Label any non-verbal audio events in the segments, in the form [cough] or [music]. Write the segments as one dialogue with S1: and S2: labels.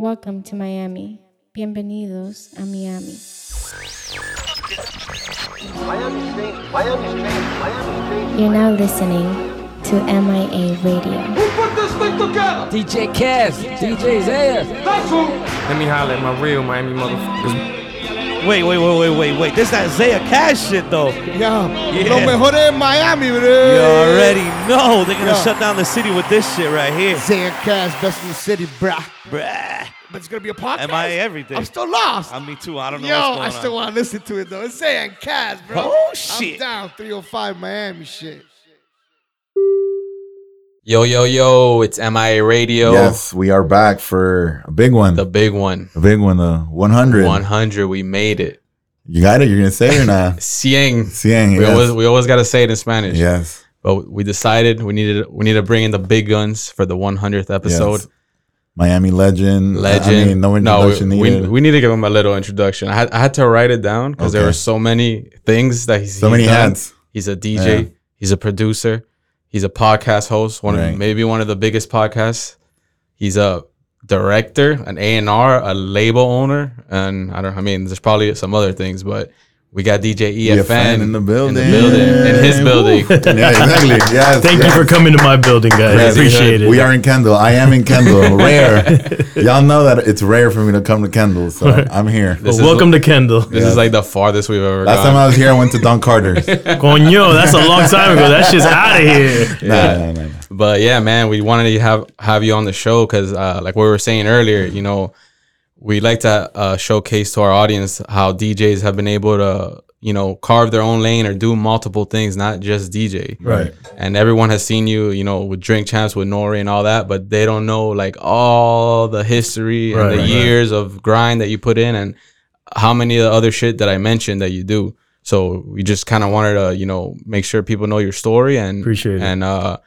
S1: Welcome to Miami. Bienvenidos a Miami.
S2: Miami State, Miami State, Miami
S1: You're now listening to MIA Radio.
S2: Who put this thing together?
S3: DJ Cass, DJ Zaya.
S2: That's who.
S4: Let me holler at my real Miami motherfuckers.
S5: Wait, wait, wait, wait, wait, wait. This that Zaya Cash shit though.
S6: Yeah.
S5: Yeah.
S6: Lo mejor en Miami, bro.
S5: You already know they're gonna
S6: Yeah.
S5: shut down the city with this shit right here.
S6: Zaya Cash, best in the city, bruh.
S5: Bruh.
S6: But it's gonna be a podcast.
S5: Am I everything?
S6: I'm still lost.
S5: I'm me too. I don't know
S6: Yo,
S5: what's going
S6: I still want to listen to it though. It's Zaya Cash, bro.
S5: Oh, shit.
S6: I'm down 305 Miami shit.
S7: Yo, yo, yo, it's MIA Radio.
S8: Yes, we are back for a big one.
S7: The big one.
S8: a big one, the 100.
S7: 100. We made it.
S8: You got it? You're going to say it or not? [laughs]
S7: Cien.
S8: Cien,
S7: We
S8: yes.
S7: always we always gotta say it in Spanish.
S8: yes.
S7: But we decided we needed we need to bring in the big guns for the 100th episode.
S8: yes. Miami legend.
S7: Legend.
S8: I mean, no introduction
S7: we,
S8: needed.
S7: we, we need to give him a little introduction. I had I had to write it down because there
S8: Okay.
S7: were so many things that he's
S8: so
S7: he's
S8: many
S7: done.
S8: hats.
S7: He's a DJ.
S8: Yeah.
S7: He's a producer. He's a podcast host. One
S8: Right.
S7: of maybe one of the biggest podcasts. He's a director, an A and R, a label owner, and I don't. I mean, there's probably some other things, but we got DJ EFN,
S8: EFN in the building.
S7: in the building, in his building. [laughs]
S8: yeah, exactly. Yes.
S9: Thank
S8: yes.
S9: you for coming to my building, guys.
S8: Yes,
S9: Appreciate it.
S8: We are in Kendall. I am in Kendall. [laughs] Rare. Y'all know that it's rare for me to come to Kendall, so [laughs] I'm here.
S7: This
S9: Well,
S7: is-
S9: welcome to Kendall.
S7: This is like the farthest we've ever
S8: Last time. I was here, I went to Don Carter's. nah,
S9: Coño, that's a long time ago. That shit's out of here.
S8: nah, nah, nah.
S7: But yeah, man, we wanted to have have you on the show because, uh, like we were saying earlier, you know, we like to uh, showcase to our audience how DJs have been able to, you know, carve their own lane or do multiple things, not just DJ.
S8: Right.
S7: And everyone has seen you, you know, with Drink Champs, with Nori and all that, but they don't know like all the history
S9: Right,
S7: and the
S9: right, right.
S7: years of grind that you put in and how many of the other shit that I mentioned that you do. So we just kind of wanted to, you know, make sure people know your story and
S9: Appreciate it.
S7: and uh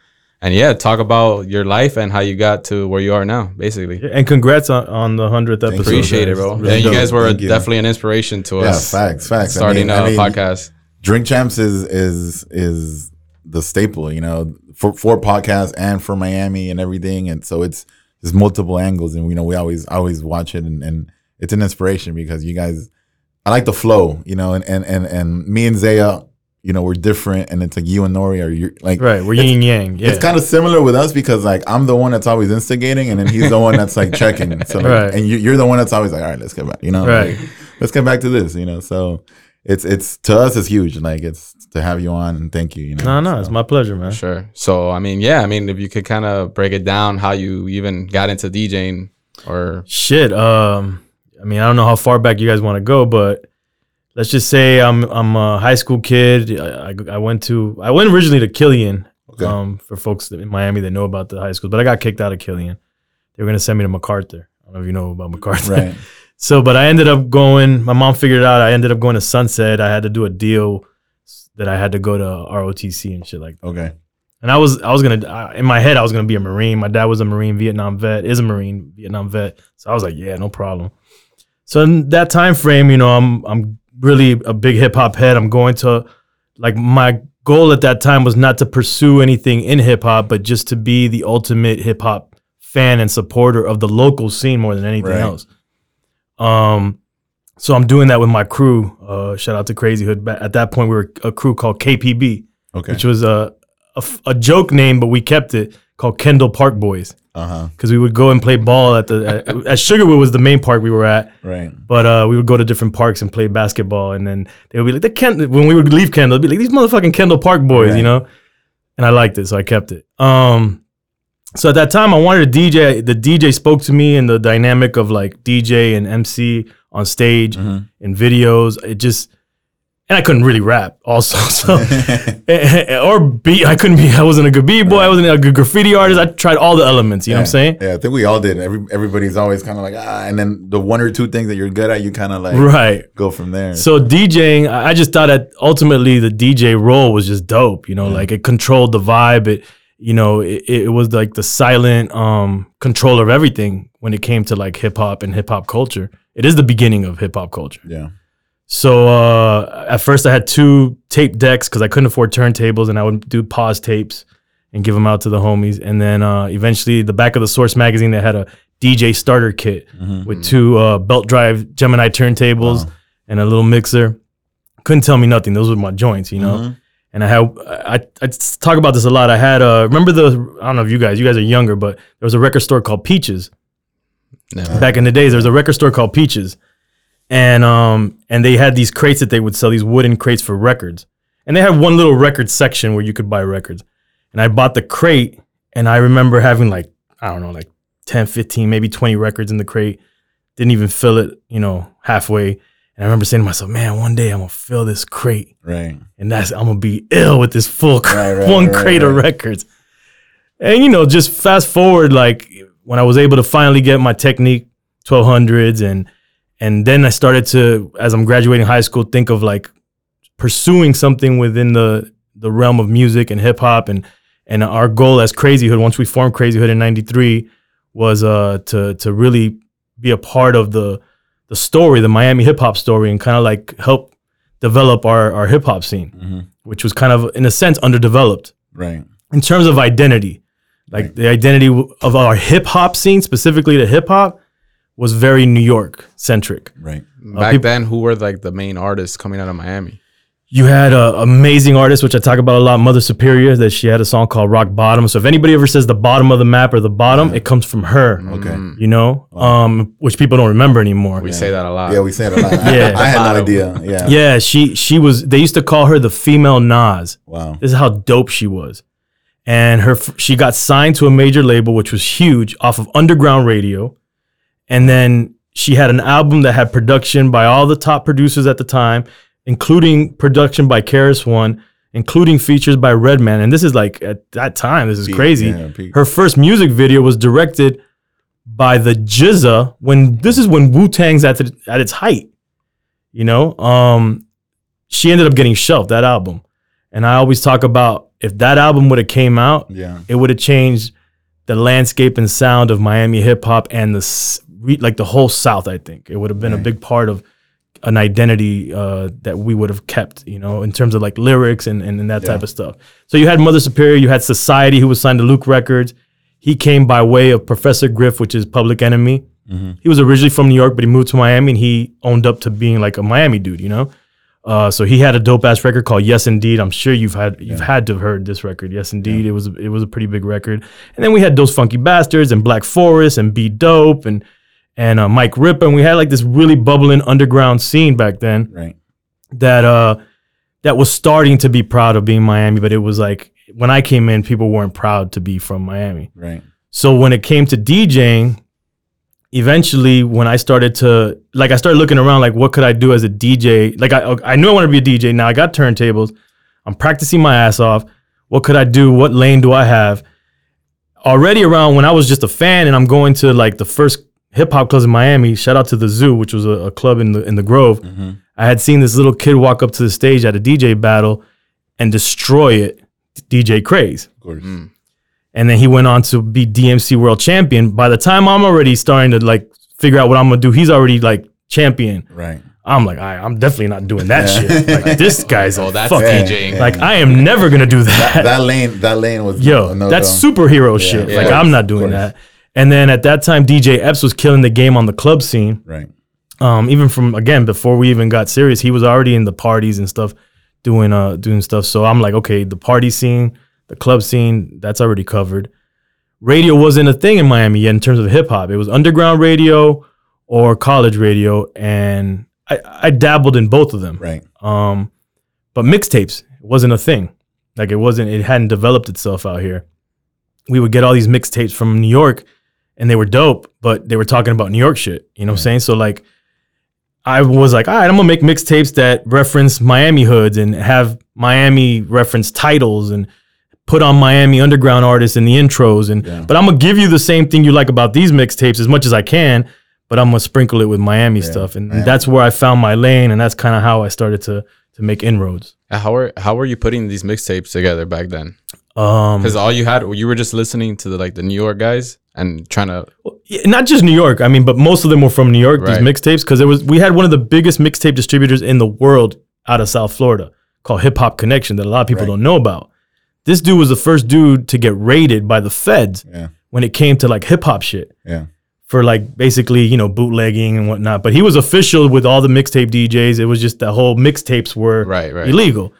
S7: and yeah, talk about your life and how you got to where you are now, basically.
S9: And congrats on, on the 100th episode.
S7: Appreciate it, bro.
S8: Really
S7: and you guys were
S8: Thank you.
S7: definitely an inspiration to
S8: Yeah,
S7: us.
S8: Yeah, facts, facts. I
S7: Starting
S8: mean- I
S7: a
S8: mean,
S7: podcast.
S8: Drink Champs is is is the staple, you know, for for podcasts and for Miami and everything. And so it's there's multiple angles, and you know we always always watch it, and, and it's an inspiration because you guys, I like the flow, you know, and and and and me and Zaya, you know, we're different, and it's like you and Nori are you like
S9: Right, we're yin yang. Yeah.
S8: It's kind of similar with us because like I'm the one that's always instigating, and then he's the one that's like checking. [laughs] So like,
S9: Right.
S8: and you, you're the one that's always like, all right, let's get back, you know,
S9: Right.
S8: like, let's get back to this, you know. So it's it's to us it's huge. Like it's to have you on and thank you. You know.
S9: no, no,
S8: So,
S9: it's my pleasure, man.
S7: Sure. So I mean, yeah, I mean, if you could kind of break it down, how you even got into DJing, or
S9: Shit. Um, I mean, I don't know how far back you guys want to go, but let's just say I'm I'm a high school kid. I, I, I went to I went originally to Killian.
S8: Okay.
S9: Um, for folks in Miami that know about the high school, but I got kicked out of Killian. They were gonna send me to MacArthur. I don't know if you know about MacArthur.
S8: Right. [laughs]
S9: So, but I ended up going. My mom figured it out. I ended up going to Sunset. I had to do a deal that I had to go to ROTC and shit like that.
S8: Okay.
S9: And I was I was gonna I- in my head I was gonna be a Marine. My dad was a Marine, Vietnam vet, is a Marine, Vietnam vet. So I was like, yeah, no problem. So in that time frame, you know, I'm I'm really a big hip hop head. I'm going to like my goal at that time was not to pursue anything in hip hop, but just to be the ultimate hip hop fan and supporter of the local scene more than anything
S8: Right.
S9: else. Um, so I'm doing that with my crew. Uh, shout out to Crazy Hood. At that point, we were a crew called KPB,
S8: Okay.
S9: which was a, a f- a joke name, but we kept it called Kendall Park Boys
S8: Uh huh.
S9: because we would go and play ball at the at, at Sugarwood was the main park we were at,
S8: Right.
S9: but uh, we would go to different parks and play basketball, and then they would be like the Ken when we would leave Kendall, they'd be like these motherfucking Kendall Park boys,
S8: Right.
S9: you know, and I liked it, so I kept it. Um, so at that time, I wanted a DJ. The DJ spoke to me, and the dynamic of like DJ and MC on stage
S8: Mhm.
S9: in videos, it just. And I couldn't really rap, also. [laughs] So, [laughs] or beat. I couldn't be. I wasn't a good b boy. I wasn't a good graffiti artist. I tried all the elements. You know what I'm saying?
S8: Yeah, I think we all did. Every everybody's always kind of like ah, and then the one or two things that you're good at, you kind of like
S9: Right.
S8: go from there.
S9: So DJing, I just thought that ultimately the DJ role was just dope. You know, like it controlled the vibe. It, you know, it, it was like the silent um control of everything when it came to like hip hop and hip hop culture. It is the beginning of hip hop culture.
S8: yeah.
S9: So uh, at first I had two tape decks because I couldn't afford turntables, and I would do pause tapes, and give them out to the homies. And then uh, eventually, the back of the Source magazine, they had a DJ starter kit with two uh, belt drive Gemini turntables and a little mixer. Couldn't tell me nothing. Those were my joints, you know. And I had I, I talk about this a lot. I had uh remember the I don't know if you guys you guys are younger, but there was a record store called Peaches
S7: Never.
S9: back in the days. There was a record store called Peaches, and um and they had these crates that they would sell these wooden crates for records, and they had one little record section where you could buy records, and I bought the crate, and I remember having like I don't know like 10, 15, maybe twenty records in the crate, didn't even fill it, you know, halfway. And I remember saying to myself, "Man, one day I'm gonna fill this crate,
S8: Right.
S9: and that's I'm gonna be ill with this full cr-
S8: Right, right, [laughs]
S9: one
S8: right,
S9: crate of records." And you know, just fast forward, like when I was able to finally get my Technics 1200s, and and then I started to, as I'm graduating high school, think of like pursuing something within the the realm of music and hip hop, and and our goal as Crazy Hood, once we formed Crazy Hood in '93, was uh to to really be a part of the the story, the Miami hip hop story, and kind of like help develop our our hip hop scene, which was kind of in a sense underdeveloped
S8: Right.
S9: in terms of identity. Like the identity of our hip hop scene, specifically the hip hop, was very New York centric.
S8: Right.
S7: Back
S9: peop-
S7: then, who were like the main artists coming out of Miami?
S9: You had a amazing artist, which I talk about a lot, Mother Superior, that she had a song called Rock Bottom. So if anybody ever says the bottom of the map or the bottom, it comes from her.
S8: Okay.
S9: You know, um, which people don't remember anymore.
S7: We say that a lot.
S8: Yeah, we said a lot. [laughs]
S9: Yeah.
S8: I had no [laughs] idea. Yeah. [laughs]
S9: yeah, she she was. They used to call her the female Nas.
S8: Wow.
S9: This is how dope she was. And her she got signed to a major label, which was huge, off of underground radio. And then she had an album that had production by all the top producers at the time, including production by KRS-One, including features by Redman. And this is like at that time, this is
S8: Peak,
S9: crazy.
S8: yeah.
S9: Her first music video was directed by the GZA when this is when Wu Tang's at the, at its height. You know, um, she ended up getting shelved that album, and I always talk about if that album would have came out,
S8: Yeah.
S9: it would have changed the landscape and sound of Miami hip hop and the re- like the whole South. I think it would have been a big part of an identity uh, that we would have kept, you know, in terms of like lyrics and, and, and that type of stuff. So you had Mother Superior, you had Society, who was signed to Luke Records. He came by way of Professor Griff, which is Public Enemy. He was originally from New York, but he moved to Miami and he owned up to being like a Miami dude, you know. Uh, so he had a dope ass record called Yes Indeed. I'm sure you've had you've had to have heard this record. Yes Indeed. It was it was a pretty big record. And then we had those Funky Bastards and Black Forest and Be Dope and and uh, Mike Ripper. And we had like this really bubbling underground scene back then
S8: Right.
S9: that uh that was starting to be proud of being Miami, but it was like when I came in, people weren't proud to be from Miami.
S8: Right.
S9: So when it came to DJing, eventually when I started to like I started looking around like what could I do as a DJ? Like I I knew I wanted to be a DJ. Now I got turntables. I'm practicing my ass off. What could I do? What lane do I have? Already around when I was just a fan and I'm going to like the first hip hop clubs in Miami. Shout out to the Zoo, which was a, a club in the in the Grove. Mm-hmm. I had seen this little kid walk up to the stage at a DJ battle and destroy it. DJ Craze.
S8: Of course. Mm.
S9: And then he went on to be DMC world champion. By the time I'm already starting to like figure out what I'm gonna do, he's already like champion.
S8: Right.
S9: I'm like, I, I'm definitely not doing that shit. Like [laughs] this guy's
S7: Oh,
S9: a
S7: that's
S9: fucking
S7: DJing.
S9: like I am never gonna do that.
S8: That lane. That lane was.
S9: Yo,
S8: a no-go.
S9: that's superhero shit.
S7: yeah.
S9: Like
S7: Of
S9: I'm not doing that. And then at that time, DJ Epps was killing the game on the club scene.
S8: Right.
S9: Um, even from again before we even got serious, he was already in the parties and stuff, doing uh doing stuff. So I'm like, okay, the party scene, the club scene, that's already covered. Radio wasn't a thing in Miami yet in terms of hip hop. It was underground radio or college radio, and I, I dabbled in both of them.
S8: Right.
S9: Um, but mixtapes wasn't a thing. Like it wasn't. It hadn't developed itself out here. We would get all these mixtapes from New York, and they were dope, but they were talking about New York shit. You know what I'm saying? So like, I was like, all right, I'm gonna make mixtapes that reference Miami hoods and have Miami reference titles and put on Miami underground artists in the intros. And
S8: Yeah.
S9: but I'm gonna give you the same thing you like about these mixtapes as much as I can. But I'm gonna sprinkle it with Miami stuff, and
S8: Yeah.
S9: that's where I found my lane, and that's kind of how I started to to make inroads.
S7: Uh, How were how were you putting these mixtapes together back then?
S9: Um,
S7: Because all you had, you were just listening to the like the New York guys and trying to.
S9: Not just New York. I mean, but most of them were from New York.
S7: Right.
S9: These mixtapes, because it was we had one of the biggest mixtape distributors in the world out of South Florida called Hip Hop Connection that a lot of people
S8: Right.
S9: don't know about. this dude was the first dude to get raided by the feds
S8: Yeah.
S9: when it came to like hip hop shit
S8: Yeah.
S9: for like basically you know bootlegging and whatnot. But he was official with all the mixtape DJs. It was just the whole mixtapes were
S7: Right, right.
S9: illegal,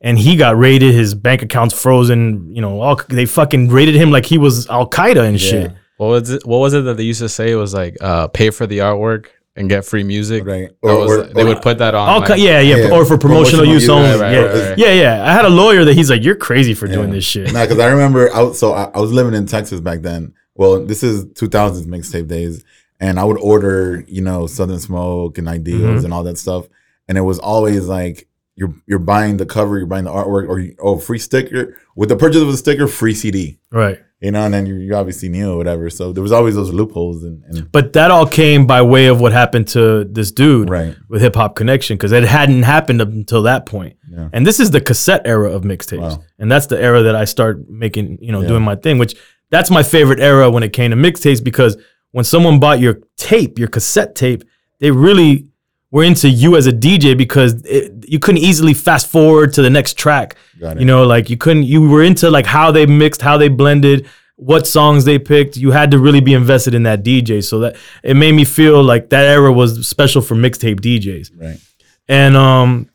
S9: and he got raided. His bank accounts frozen. You know, all they fucking raided him like he was Al Qaeda and shit.
S7: What was it? What was it that they used to say? It was like uh, pay for the artwork and get free music.
S8: Right. Or-
S7: was-
S8: or-
S7: they
S8: or-
S7: would put that on.
S9: All
S7: like-
S9: ki- yeah, yeah,
S8: Yeah,
S9: or for promotional,
S8: promotional
S9: use
S8: use,
S9: only.
S7: right,
S9: yeah.
S7: right, right.
S9: yeah, yeah. I had a lawyer that he's like, "You're crazy for doing this shit."
S8: Nah, because I remember out. So I, I was living in Texas back then. Well, this is 2000s mixtape days, and I would order, you know, Southern Smoke and Ideals
S9: Mhm.
S8: and all that stuff, and it was always like you're you're buying the cover, you're buying the artwork, or you, oh, free sticker with the purchase of the sticker, free CD.
S9: Right.
S8: You know, and then you, you obviously knew or whatever. So there was always those loopholes, and, and
S9: But that all came by way of what happened to this dude
S8: right,
S9: with Hip Hop Connection because it hadn't happened up until that point.
S8: yeah,
S9: And this is the cassette era of mixtapes.
S8: Wow.
S9: And that's the era that I start making, you know,
S8: Yeah.
S9: doing my thing, which that's my favorite era when it came to mixtapes because when someone bought your tape, your cassette tape, they really were into you as a DJ because it, you couldn't easily fast forward to the next track.
S8: got it.
S9: You know, like you couldn't, you were into like how they mixed, how they blended, what songs they picked. You had to really be invested in that DJ. So that it made me feel like that era was special for mixtape DJs.
S8: right,
S9: And um,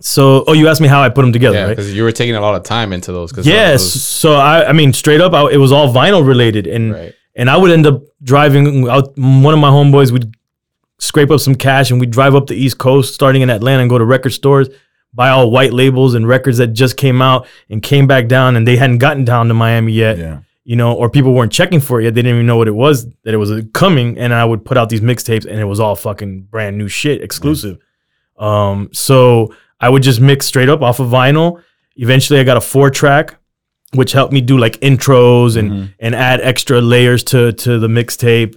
S9: so oh, you asked me how I put them together,
S7: Yeah,
S9: right?
S7: because you were taking a lot of time into those. Cause
S9: Yes.
S7: those-
S9: So I, I mean, straight up, I, it was all vinyl related, and
S7: Right.
S9: and I would end up driving out. One of my homeboys would scrape up some cash, and we'd drive up the East Coast, starting in Atlanta, and go to record stores, buy all white labels and records that just came out, and came back down, and they hadn't gotten down to Miami yet.
S8: yeah,
S9: You know, or people weren't checking for it yet. They didn't even know what it was that it was coming, and I would put out these mixtapes, and it was all fucking brand new shit, exclusive. Um, so I would just mix straight up off of vinyl. Eventually, I got a four track, which helped me do like intros and and add extra layers to to the mixtape.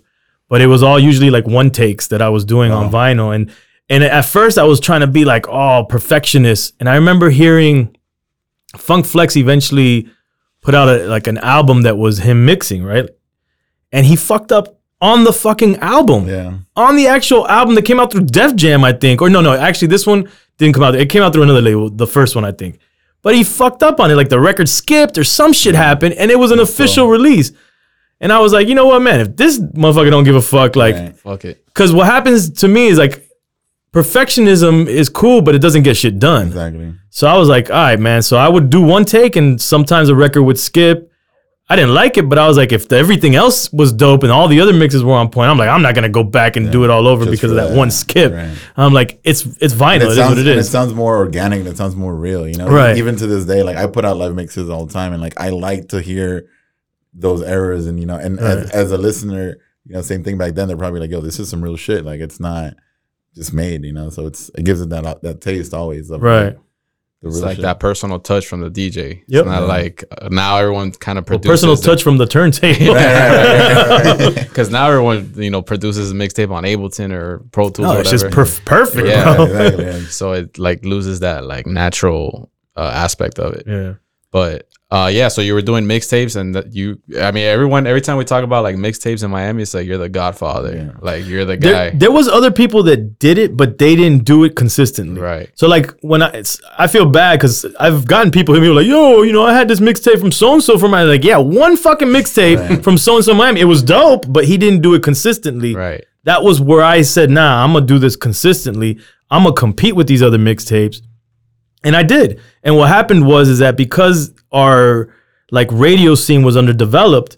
S9: But it was all usually like one takes that I was doing on vinyl, and and at first I was trying to be like oh perfectionist. And I remember hearing Funk Flex eventually put out a, like an album that was him mixing right, and he fucked up on the fucking album
S8: yeah,
S9: on the actual album that came out through Def Jam, I think. Or no, no, actually this one didn't come out. It came out through another label, the first one, I think. But he fucked up on it. Like the record skipped or some shit happened, and it was an official release. And I was like, you know what, man? If this motherfucker don't give a fuck, like,
S8: Right.
S7: Fuck it.
S9: because what happens to me is like, perfectionism is cool, but it doesn't get shit done.
S8: exactly.
S9: So I was like, all right, man. So I would do one take, and sometimes a record would skip. I didn't like it, but I was like, if the, everything else was dope and all the other mixes were on point, I'm like, I'm not gonna go back and do it all over
S8: just
S9: because
S8: for
S9: of that
S8: that.
S9: one skip.
S8: Right.
S9: I'm like, it's it's vinyl. It is
S8: sounds,
S9: what it
S8: and
S9: is.
S8: it sounds more organic. and It sounds more real. You know,
S9: Right.
S8: Even to this day, like I put out live mixes all the time, and like I like to hear those errors. And you know, and as,
S9: Right.
S8: as a listener, you know, same thing back then. They're probably like, "Yo, this is some real shit. Like it's not just made." You know, so it's it gives it that that taste always. Of
S9: Right.
S8: like, the
S7: It's like
S8: shit.
S7: that personal touch from the DJ. It's not
S8: Yeah.
S7: like uh, now everyone kind of
S9: Well, personal
S7: their-
S9: touch from the turntable. [laughs]
S8: Right, right, right, right.
S7: Because [laughs] now everyone, you know, produces a mixtape on Ableton or Pro Tools
S9: no,
S7: or
S9: it's
S7: whatever.
S9: just perf- perfect,
S7: Yeah.
S9: bro.
S8: exactly. [laughs]
S7: so it like loses that like natural uh, aspect of it.
S9: Yeah.
S7: But uh, yeah, so you were doing mixtapes, and that you, I mean, everyone, every time we talk about like mixtapes in Miami, it's like you're the Godfather,
S8: Yeah.
S7: like you're the guy,
S9: there was other people that did it, but they didn't do it consistently.
S7: right?
S9: So like when I, it's, I feel bad because I've gotten people hit me like, yo, you know, I had this mixtape from so and so from Miami. Like, yeah, one fucking mixtape from so and so Miami. It was dope, but he didn't do it consistently.
S7: Right.
S9: That was where I said, nah, I'm gonna do this consistently. I'm gonna compete with these other mixtapes, and I did. And what happened was is that because our like radio scene was underdeveloped,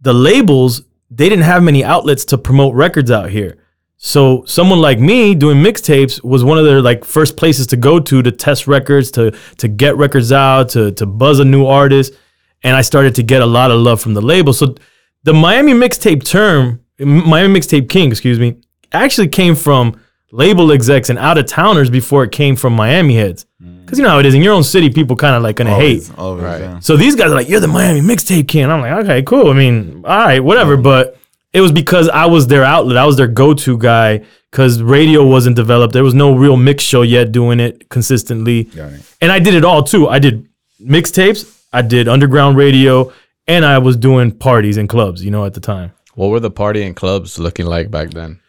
S9: the labels they didn't have many outlets to promote records out here. So someone like me doing mixtapes was one of their like first places to go to to test records, to to get records out, to to buzz a new artist, and I started to get a lot of love from the label. So the Miami mixtape term, Miami mixtape king, excuse me, actually came from label execs and out of towners before it came from Miami heads. Because you know how it is in your own city, people kind of like gonna hate.
S8: Always, always,
S7: Right.
S8: yeah.
S9: So these guys are like, "You're the Miami mixtape king." I'm like, "Okay, cool." I mean, all right, whatever. But it was because I was their outlet. I was their go-to guy because radio wasn't developed. There was no real mix show yet doing it consistently,
S8: Got it.
S9: and I did it all too. I did mixtapes, I did underground radio, and I was doing parties and clubs. You know, at the time.
S7: What were the party and clubs looking like back then?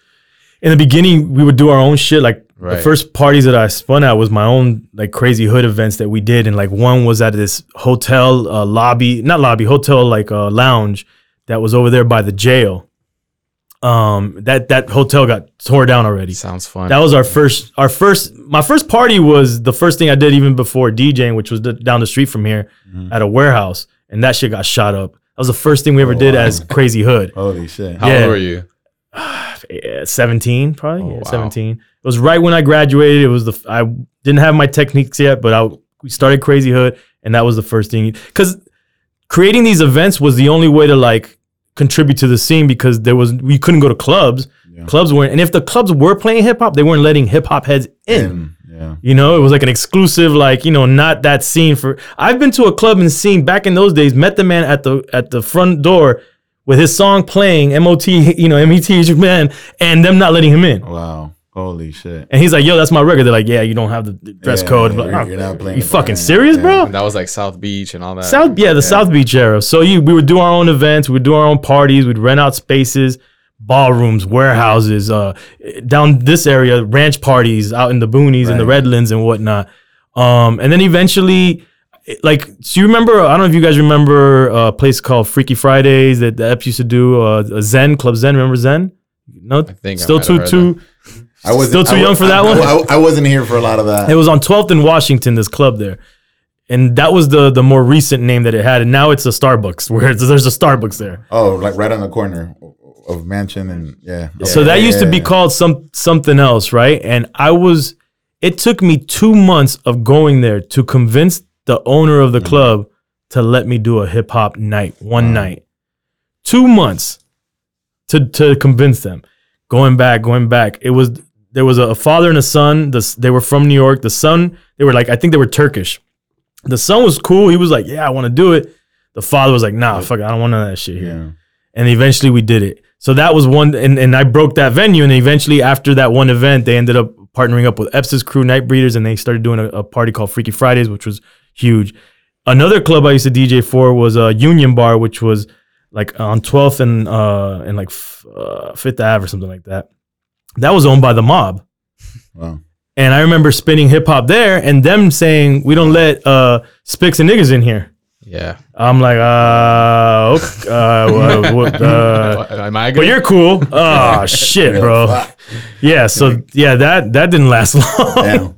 S9: In the beginning, we would do our own shit. Like
S7: Right.
S9: The first parties that I spun at was my own like crazy hood events that we did, and like one was at this hotel uh, lobby, not lobby, hotel like uh, lounge that was over there by the jail. Um, that that hotel got tore down already.
S7: Sounds fun.
S9: That was our first, our first, my first party was the first thing I did even before DJing, which was the, down the street from here at a warehouse, and that shit got shot up. That was the first thing we ever
S8: Oh,
S9: did
S8: wow.
S9: as Crazy Hood.
S8: Holy shit.
S7: How
S9: yeah.
S7: old were you? [sighs] [sighs]
S9: Yeah, 17 probably
S7: Oh,
S9: yeah,
S7: wow.
S9: 17 it was right when i graduated it was the i didn't have my Technics yet but i we started crazy hood and that was the first thing because creating these events was the only way to like contribute to the scene because there was we couldn't go to clubs
S8: Yeah.
S9: clubs weren't and if the clubs were playing hip-hop they weren't letting hip-hop heads in
S8: yeah.
S9: you know, it was like an exclusive, like you know, not that scene for. I've been to a club and seen back in those days. Method Man at the at the front door with his song playing, MOT, you know, MET is your man, and them not letting him in.
S8: Wow. Holy shit.
S9: And he's like, "Yo, that's my record." They're like, "Yeah, you don't have the dress
S8: Yeah,
S9: code."
S8: yeah,
S9: But,
S8: you're-
S9: "Oh,
S8: you're not playing
S9: you fucking
S8: band,
S9: serious,
S8: yeah.
S9: bro?
S7: And that was like South Beach and all that.
S9: South, yeah, the South Beach era. So you, we would do our own events. We'd do our own parties. We'd rent out spaces, ballrooms, warehouses. Uh, down this area, ranch parties out in the boonies and the Redlands and whatnot. Um, and then eventually, like, do you remember? I don't know if you guys remember a place called Freaky Fridays that the Eps used to do. Uh, Zen Club Zen. Remember Zen? No,
S7: I
S9: think
S7: still have
S9: too too.
S8: I was
S9: Still too young for that one?
S8: I, I wasn't here for a lot of that.
S9: It was on 12th in Washington, this club there. And that was the the more recent name that it had. And now it's a Starbucks, [laughs] where there's a Starbucks there.
S8: oh, like right on the corner of Mansion and yeah.
S9: so that
S8: yeah,
S9: used to be called some something else, right? And I was it took me two months of going there to convince the owner of the mm-hmm. club to let me do a hip hop night one night. Two months to to convince them. Going back, going back. It was there was a father and a son. The, they were from New York. The son, they were like, I think they were Turkish. The son was cool. He was like, Yeah, I want to do it. The father was like, Nah, fuck, it, I don't want none of that shit here
S8: Yeah.
S9: and eventually we did it. So that was one, and, and I broke that venue. And eventually, after that one event, they ended up partnering up with Epsis Crew Night Breeders, and they started doing a, a party called Freaky Fridays, which was huge. Another club I used to DJ for was a Union Bar, which was like on 12th and uh and like f- uh, Fifth Ave or something like that. That was owned by the mob.
S8: Wow.
S9: And I remember spinning hip hop there, and them saying we don't let uh Spicks and niggas in here.
S7: Yeah.
S9: I'm like, uh, okay, uh, [laughs] what, what, uh,
S7: Am I
S9: but you're cool. Oh [laughs] shit, bro. Yeah, so yeah, that that didn't last [laughs] long.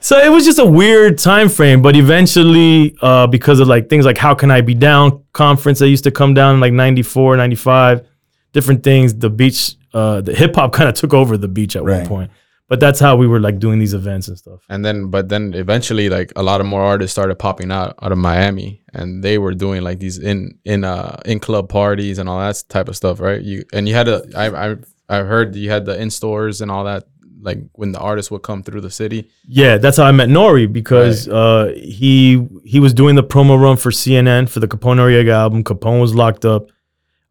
S9: So it was just a weird time frame, but eventually, uh, because of like things like How Can I Be Down conference that used to come down in like 94, 95, different things, the beach, uh, the hip hop [laughs] kind of took over the beach at one point. But that's how we were like doing these events and stuff.
S7: And then, but then eventually, like a lot of more artists started popping out out of Miami, and they were doing like these in in uh in club parties and all that type of stuff, right? You and you had a I I I heard you had the in stores and all that, like when the artists would come through the city.
S9: Yeah, that's how I met Nori because uh, he he was doing the promo run for CNN for the Capone Noreaga album. Capone was locked up.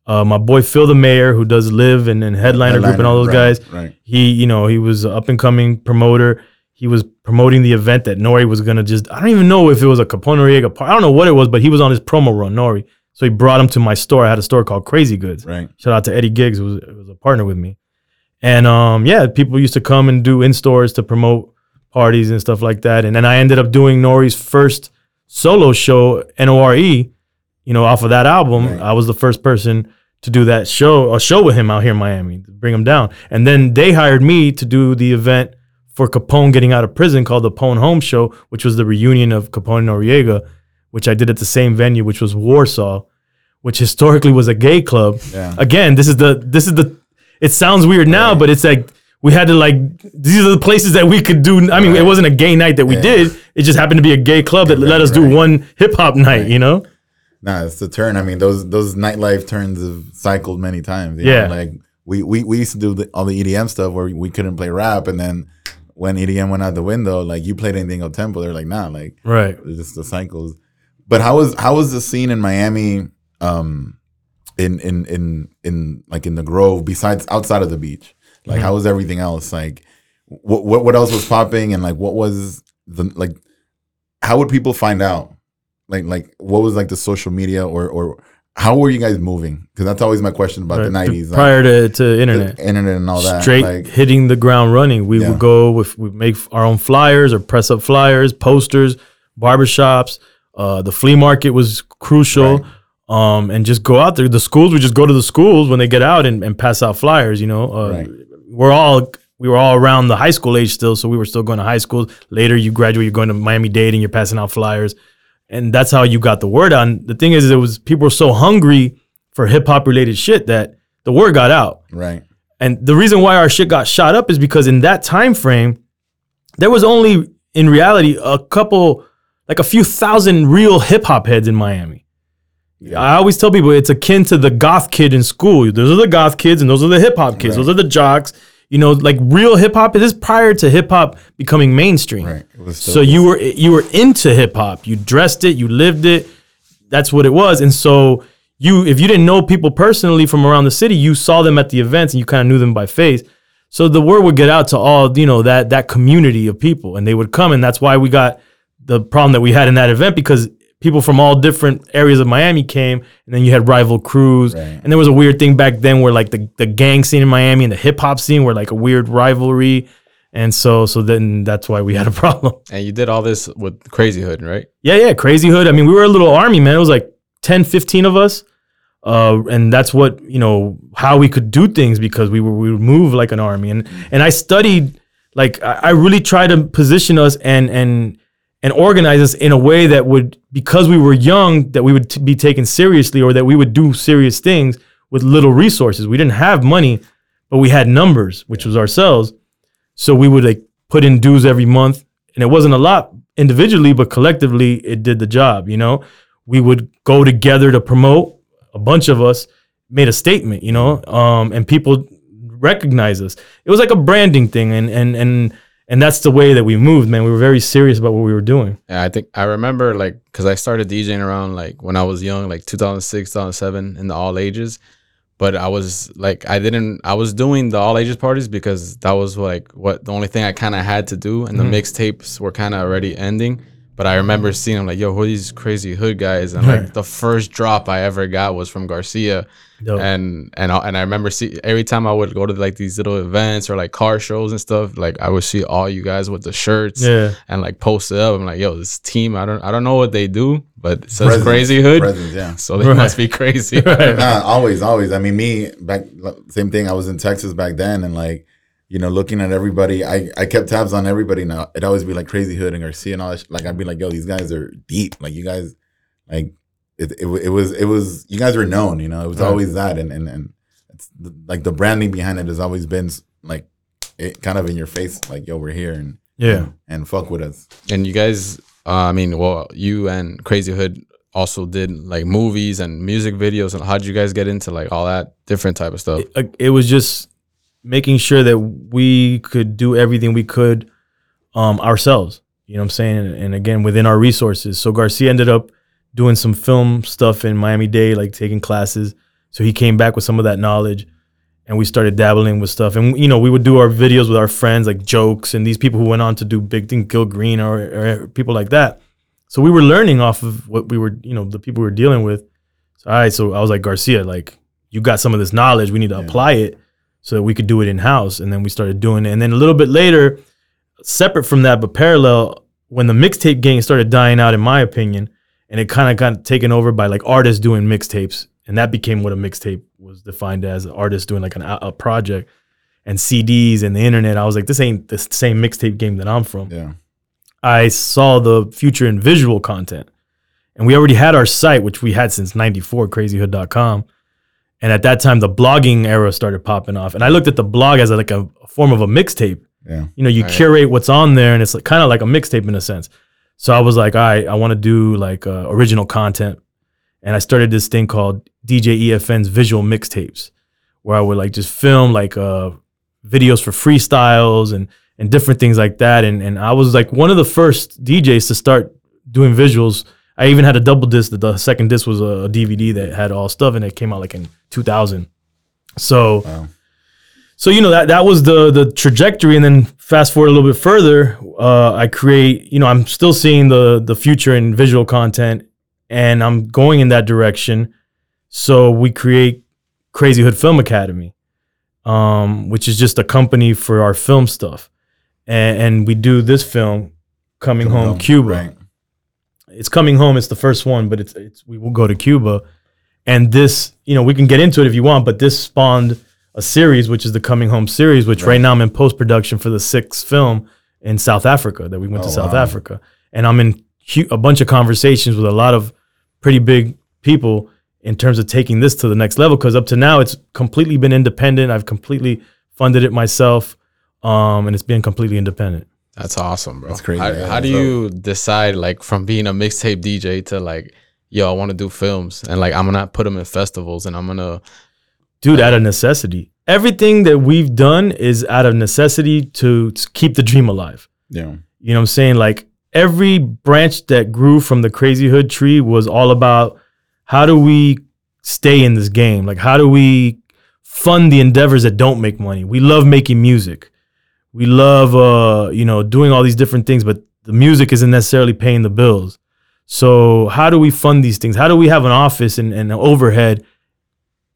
S9: Uh, my boy Phil the Mayor, who does Live and, and Headliner, Group and all those
S8: Headliner,
S9: guys,
S8: right, right.
S9: he you know he was an up and coming promoter. He was promoting the event that Nori was gonna just. I don't even know if it was a Capone Noreaga part. I don't know what it was, but he was on his promo run, Nori. So he brought him to my store. I had a store called Crazy Goods.
S8: Right.
S9: Shout out to Eddie Giggs, who was, who was a partner with me. And um, yeah, people used to come and do in stores to promote parties and stuff like that. And then I ended up doing Nori's first solo show, Nore. You know, off of that album,
S8: Right.
S9: I was the first person to do that show, a show with him out here in Miami, to bring him down. And then they hired me to do the event for Capone getting out of prison called the Capone Home Show, which was the reunion of Capone and Noreaga, which I did at the same venue, which was Warsaw, which historically was a gay club.
S8: Yeah.
S9: Again, this is the this is the. It sounds weird now, but it's like we had to like these are the places that we could do. I mean, it wasn't a gay night that we
S8: Yeah.
S9: did. It just happened to be a gay club that let us do one hip hop night. You know.
S8: Nah, it's the turn. I mean, those those nightlife turns have cycled many times. you
S9: Yeah.
S8: know? like we, we we used to do the, all the EDM stuff where we couldn't play rap, and then when EDM went out the window, like you played anything up tempo, they're like, nah, like
S9: Right.
S8: it's just the cycles. But how was how was the scene in Miami, um, in in in in like in the Grove besides outside of the beach? Like how was everything else? Like what what what else was popping and like what was the like how would people find out? Like like what was like the social media or or how were you guys moving? Because that's always my question about the nineties,
S9: prior to, to internet.
S8: internet and all that.
S9: straight
S8: like,
S9: hitting the ground running. We
S8: Yeah.
S9: would go with we make our own flyers or press up flyers, posters, barbershops. Uh, the flea market was crucial. Um, and just go out there. The schools would just go to the schools when they get out and, and pass out flyers. You know, uh,
S8: Right.
S9: we're all we were all around the high school age still, so we were still going to high school. Later, you graduate, you're going to Miami Dade, and you're passing out flyers, and that's how you got the word out. And the thing is, it was people were so hungry for hip hop related shit that the word got out.
S8: right.
S9: And the reason why our shit got shot up is because in that time frame, there was only in reality a couple, like a few thousand real hip hop heads in Miami. I always tell people it's akin to the goth kid in school. Those are the goth kids and those are the hip hop kids. Those are the jocks. You know, like real hip hop. This is prior to hip hop becoming mainstream.
S8: Right.
S9: So you were you were into hip hop. You dressed it. You lived it. That's what it was. And so you, if you didn't know people personally from around the city, you saw them at the events and you kind of knew them by face. So the word would get out to all you know that that community of people, and they would come, and that's why we got the problem that we had in that event because people from all different areas of Miami came, and then you had rival crews,
S8: Right.
S9: and there was a weird thing back then where like the the gang scene in Miami and the hip hop scene were like a weird rivalry. And so, so then that's why we had a [laughs] problem.
S7: And you did all this with Crazy Hood, right?
S9: Yeah, yeah, Crazy Hood. I mean, we were a little army, man. It was like 10, 15 of us. Uh, and that's what, you know, how we could do things because we were we would move like an army. And and I studied like I, I really tried to position us and and and organize us in a way that would because we were young that we would t- be taken seriously or that we would do serious things with little resources. We didn't have money, but we had numbers, which was ourselves. So we would like put in dues every month, and it wasn't a lot individually, but collectively it did the job. You know, we would go together to promote. A bunch of us made a statement, you know, um, and people recognize us. It was like a branding thing, and and and and that's the way that we moved, man. We were very serious about what we were doing.
S7: Yeah, I think I remember like because I started DJing around like when I was young, like 2006, 2007, in the all ages. But I was like, I didn't, I was doing the all ages parties because that was like what the only thing I kind of had to do, and the mm-hmm. mixtapes were kind of already ending. But I remember mm. seeing them like, yo, who are these crazy hood guys? And like the first drop I ever got was from Garcia,
S9: Dope.
S7: and and I, and I remember see every time I would go to like these little events or like car shows and stuff, like I would see all you guys with the shirts
S9: Yeah.
S7: and like post it up. I'm like, yo, this team, I don't I don't know what they do, but it says
S8: Presence,
S7: crazy hood,
S8: presence, yeah.
S7: so they
S9: Right.
S7: must be crazy. [laughs]
S8: nah, always, always. I mean, me back, same thing. I was in Texas back then, and like, you know, looking at everybody, I, I kept tabs on everybody. Now it'd always be like Crazy Hood and Garcia and all that. sh- Like I'd be like, yo, these guys are deep. Like you guys, like it, it, it was, it was. You guys were known. You know, it was
S9: Right.
S8: always that, and and and it's the, like the branding behind it has always been like it kind of in your face. Like yo, we're here and
S9: Yeah.
S8: and fuck with us.
S7: and you guys, uh, I mean, well, you and Crazy Hood also did like movies and music videos. And how did you guys get into like all that different type of stuff?
S9: it, it was just making sure that we could do everything we could um, ourselves. You know what I'm saying? And, and again, within our resources. So Garcia ended up doing some film stuff in Miami Dade, like taking classes. So he came back with some of that knowledge and we started dabbling with stuff. And, you know, we would do our videos with our friends, like jokes and these people who went on to do big things, Gil Green or, or people like that. So we were learning off of what we were, you know, the people we were dealing with. So, all right. So I was like, Garcia, like, you got some of this knowledge. We need to apply it so that we could do it in house. And then we started doing it. And then a little bit later, separate from that, but parallel, when the mixtape gang started dying out, in my opinion, and it kind of got taken over by like artists doing mixtapes. And that became what a mixtape was defined as artists doing like an, a project and CDs and the internet. I was like, this ain't the same mixtape game that I'm from.
S8: Yeah.
S9: I saw the future in visual content. And we already had our site, which we had since 94, crazyhood.com. And at that time, the blogging era started popping off. And I looked at the blog as like a, a form of a mixtape.
S8: Yeah.
S9: You know, you
S7: Right.
S9: curate what's on there and it's like, kind of like a mixtape in a sense. So I was like, all right, I want to do like uh, original content. And I started this thing called DJ EFN's visual mixtapes, where I would like just film like uh, videos for freestyles and and different things like that. And and I was like one of the first DJs to start doing visuals. I even had a double disc. The, the second disc was a, DVD that had all stuff, and it came out like in 2000. So,
S8: Wow.
S9: so you know that that was the the trajectory. And then fast forward a little bit further, uh, I create. You know, I'm still seeing the the future in visual content, and I'm going in that direction. So we create Crazy Hood Film Academy, um, which is just a company for our film stuff, and, and we do this film, Coming, Home, Cuba
S8: Right.
S9: it's coming home. It's the first one, but it's, it's we will go to Cuba, and this you know we can get into it if you want, but this spawned a series, which is the Coming Home series, which right, now I'm in post production for the sixth film in South Africa that we went
S8: Oh,
S9: to South
S8: wow.
S9: Africa, and I'm in a bunch of conversations with a lot of pretty big people in terms of taking this to the next level because up to now it's completely been independent. I've completely funded it myself, um, and it's been completely independent.
S7: That's awesome, bro.
S8: That's crazy,
S7: How,
S8: yeah.
S7: how do
S8: So-
S7: you decide like from being a mixtape DJ to like, yo, I want to do films and like I'm gonna put them in festivals and I'm gonna
S9: dude out of necessity. Everything that we've done is out of necessity to, to keep the dream alive.
S8: Yeah.
S9: you know what i'm saying? Like every branch that grew from the crazy hood tree was all about how do we stay in this game? Like how do we fund the endeavors that don't make money? We love making music. We love uh you know doing all these different things but the music isn't necessarily paying the bills so how do we fund these things? How do we have an office and, and overhead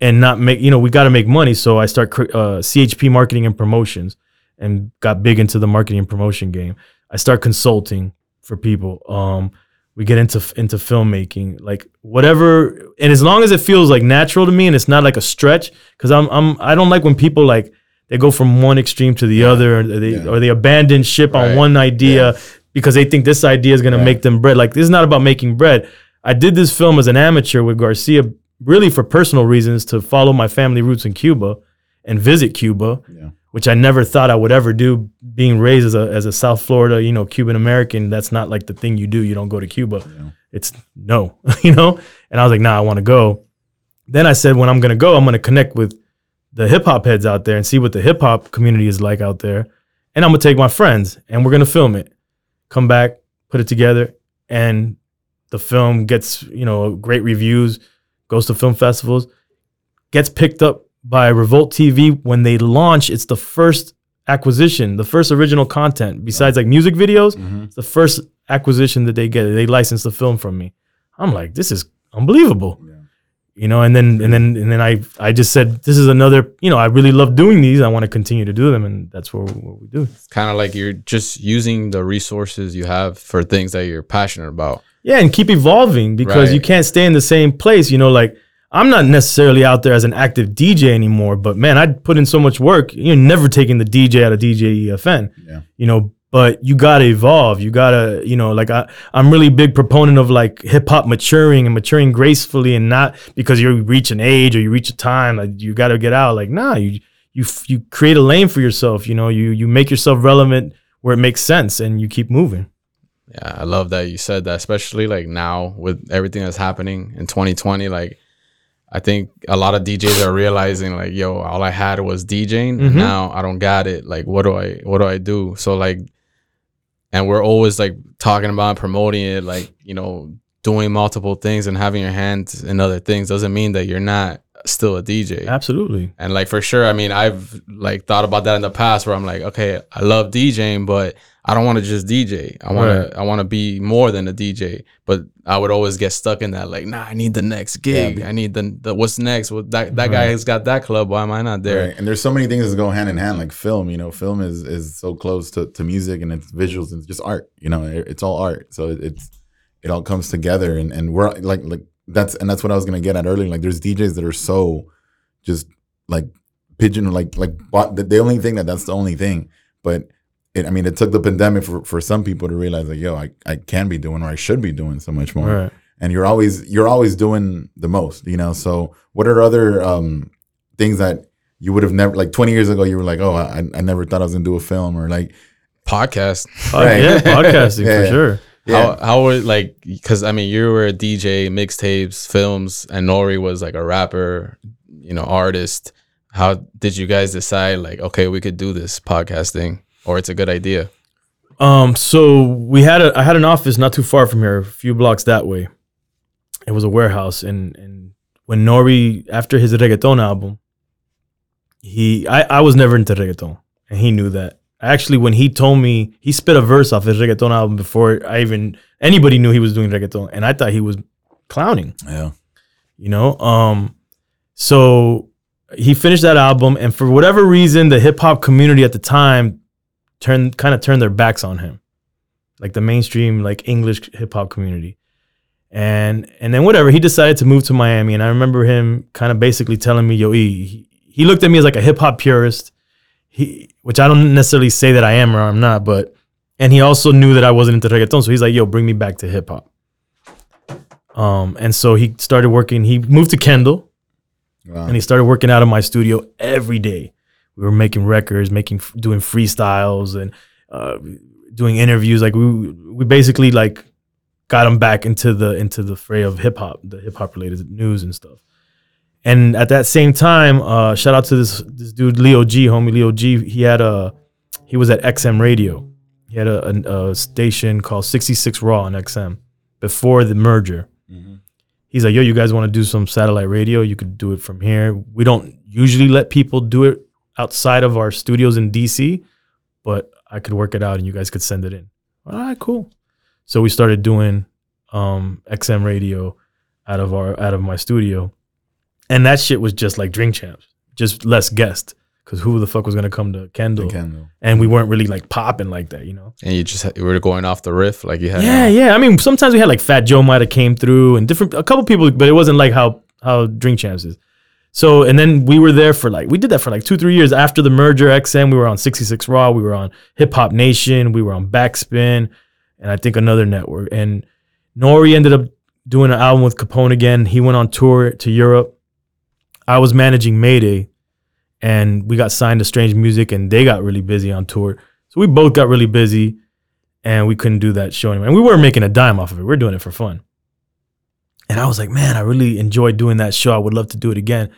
S9: and not make you know we got to make money. So i start uh, chp marketing and promotions and got big into the marketing and promotion game. I start consulting for people. Um we get into into filmmaking like whatever and as long as it feels like natural to me and it's not like a stretch because i'm i'm i don't like when people like they go from one extreme to the other or they
S8: Yeah.
S9: or they abandon ship on one idea because they think this idea is going to make them bread like this is not about making bread i did this film as an amateur with garcia really for personal reasons to follow my family roots in cuba and visit cuba
S8: Yeah.
S9: which I never thought I would ever do. Being raised as a as a South Florida, you know, Cuban American, that's not like the thing you do. You don't go to Cuba.
S8: Yeah.
S9: It's no, [laughs] you know. And I was like, nah, I want to go. Then I said, when I'm gonna go, I'm gonna connect with the hip hop heads out there and see what the hip hop community is like out there. And I'm gonna take my friends and we're gonna film it. Come back, put it together, and the film gets you know great reviews, goes to film festivals, gets picked up by Revolt TV when they launch. It's the first acquisition, the first original content besides like music videos.
S8: Mhm.
S9: It's the first acquisition that they get. They license the film from me. I'm like, this is unbelievable.
S8: Yeah.
S9: You know, and then and then and then I I just said this is another. You know, I really love doing these. I want to continue to do them, and that's what, what we do.
S7: it's kind of like you're just using the resources you have for things that you're passionate about.
S9: Yeah, and keep evolving because you can't stay in the same place. You know, like I'm not necessarily out there as an active DJ anymore, but man, I put in so much work. You're never taking the DJ out of DJ EFN.
S8: Yeah.
S9: You know, but you gotta evolve. You gotta, you know, like I, I'm really big proponent of like hip hop maturing and maturing gracefully, and not because you reach an age or you reach a time like you gotta get out. Like nah, you you you create a lane for yourself. You know, you you make yourself relevant where it makes sense, and you keep moving.
S7: Yeah, I love that you said that, especially like now with everything that's happening in 2020. Like, I think a lot of DJs are realizing, like, yo, all I had was DJing,
S9: Mhm.
S7: and now I don't got it. Like, what do I, what do I do? So like, and we're always like talking about promoting it, like you know, doing multiple things and having your hands in other things doesn't mean that you're not still a DJ.
S9: Absolutely.
S7: And like for sure, I mean, I've like thought about that in the past where I'm like, okay, I love DJing, but I don't want to just DJ. I want
S9: Right.
S7: to I want to be more than a DJ. But I would always get stuck in that like, nah, I need the next gig.
S8: be-
S7: I need the, the what's next. What that that
S9: Right.
S7: guy has got that club. Why am I not there?
S8: Right. And there's so many things that go hand in hand, like film. You know, film is is so close to, to music and it's visuals and it's just art. You know, it- it's all art. So it, it's it all comes together, and and we're like like that's and that's what I was gonna get at earlier. Like, there's DJs that are so just like pigeon like like bought the, the only thing that that's the only thing, but. It, I mean, it took the pandemic for, for some people to realize like, yo, I, I can be doing or I should be doing so much more
S9: Right.
S8: and you're always you're always doing the most you know so what are other um things that you would have never like 20 years ago you were like oh i, I never thought i was gonna do a film or like
S7: Podcast.
S9: Pod-
S8: Right.
S9: Yeah, [laughs] podcasting
S8: Yeah,
S9: for
S8: yeah.
S9: sure.
S8: yeah
S7: How how would like because I mean you were a DJ, mixtapes, films, and Nori was like a rapper, you know, artist. How did you guys decide like okay we could do this podcast thing or it's a good idea?
S9: Um, so we had a I had an office not too far from here, a few blocks that way. It was a warehouse, and and when Nori after his reggaeton album, he I I was never into reggaeton, and he knew that. Actually, when he told me he spit a verse off his reggaeton album before I even anybody knew he was doing reggaeton, and I thought he was clowning.
S8: yeah
S9: you know. Um, so he finished that album, and for whatever reason, the hip hop community at the time turned kind of turned their backs on him, like the mainstream like English hip hop community. And and then whatever, he decided to move to Miami, and I remember him kind of basically telling me, "Yo, E," he, he looked at me as like a hip hop purist, he which I don't necessarily say that I am or I'm not, but and he also knew that I wasn't into reggaeton, so he's like, "Yo, bring me back to hip hop." Um, and so he started working. He moved to Kendall,
S8: Wow.
S9: and he started working out of my studio every day. We were making records, making doing freestyles, and uh, doing interviews. Like we we basically like got him back into the into the fray of hip hop, the hip hop related news and stuff. And at that same time, uh, shout out to this this dude Leo G, homie Leo G. He had a he was at XM Radio. He had a, a, a station called 66 Raw on XM before the merger. He's like, yo, you guys want to do some satellite radio? You could do it from here. We don't usually let people do it outside of our studios in DC, but I could work it out and you guys could send it in. All right, cool. So we started doing um, XM radio out of our out of my studio, and that shit was just like Drink Champs, just less guests. Cause who the fuck was gonna come to Kendall?
S8: Kendall.
S9: And we weren't really like popping like that, you know.
S7: And you just had- you were going off the riff, like you had.
S9: Yeah, yeah. I mean, sometimes we had like Fat Joe might have came through and different a couple people, but it wasn't like how how Drink Champs is. So and then we were there for like we did that for like two three years after the merger. XM we were on 66 Raw, we were on Hip Hop Nation, we were on Backspin, and I think another network. And Nori ended up doing an album with Capone again. He went on tour to Europe. I was managing Mayday, and we got signed to Strange Music, and they got really busy on tour. So we both got really busy and we couldn't do that show anymore. And we weren't making a dime off of it. We are doing it for fun. And I was like, man, I really enjoyed doing that show. I would love to do it again.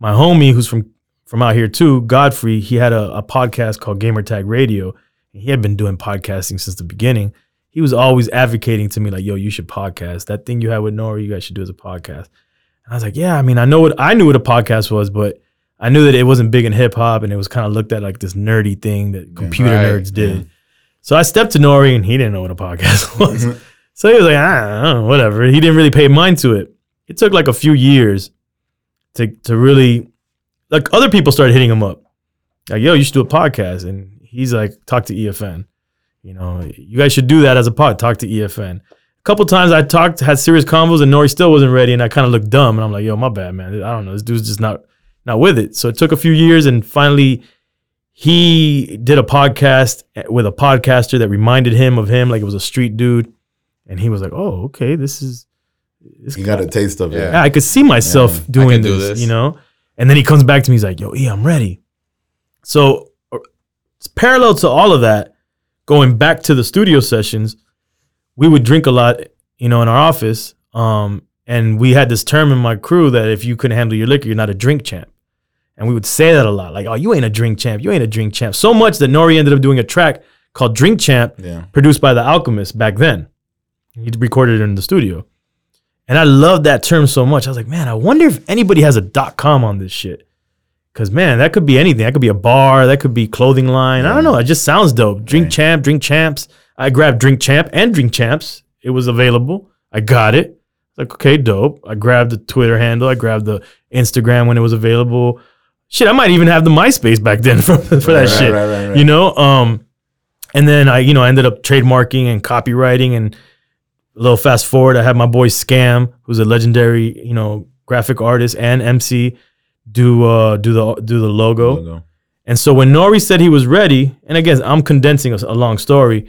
S9: My homie, who's from from out here too, Godfrey, he had a, a podcast called Gamertag Radio. And he had been doing podcasting since the beginning. He was always advocating to me, like, yo, you should podcast. That thing you had with Nori, you guys should do as a podcast. And I was like, yeah, I mean, I know what I knew what a podcast was, but I knew that it wasn't big in hip hop and it was kind of looked at like this nerdy thing that computer
S7: Right,
S9: nerds did. So I stepped to Nori and he didn't know what a podcast [laughs] was. Mm-hmm. So he was like, ah, don't know, whatever. He didn't really pay mind to it. It took like a few years to to really like other people started hitting him up. Like, yo, you should do a podcast. And he's like, talk to EFN. You know, you guys should do that as a pod. Talk to EFN. A couple times I talked, had serious convos, and Nori still wasn't ready, and I kind of looked dumb. And I'm like, yo, my bad, man. I don't know. This dude's just not not with it. So it took a few years, and finally he did a podcast eh, with a podcaster that reminded him of him, like it was a street dude. And he was like, "Oh, okay, this is." This
S8: You got a taste of it.
S7: Yeah.
S9: yeah, I could see myself
S8: Yeah,
S9: doing
S7: can do
S9: this,
S7: this.
S9: you know. And then he comes back to me. He's like, "Yo, E, I'm ready." So, uh, it's parallel to all of that, going back to the studio sessions, we would drink a lot, you know, in our office. Um, and we had this term in my crew that if you couldn't handle your liquor, you're not a drink champ. And we would say that a lot, like, "Oh, you ain't a drink champ. You ain't a drink champ." So much that Nori ended up doing a track called "Drink Champ,"
S8: Yeah.
S9: produced by the Alchemist back then. He recorded it in the studio. And I love that term so much. I was like, man, I wonder if anybody has a dot com on this shit. Cause man, that could be anything. That could be a bar, that could be clothing line. I don't know. It just sounds dope. Drink
S8: Right.
S9: champ, drink champs. I grabbed drink champ and drink champs. It was available. I got it. Like, okay, dope. I grabbed the Twitter handle. I grabbed the Instagram when it was available. Shit, I might even have the MySpace back then [laughs] for, for that
S8: Right,
S9: shit.
S8: right, right.
S9: You know? Um, and then I, you know, I ended up trademarking and copywriting and a little fast forward, I had my boy Scam, who's a legendary, you know, graphic artist and MC, do uh do the do the logo.
S8: Logo.
S9: And so when Nori said he was ready, and again, I'm condensing a, a long story.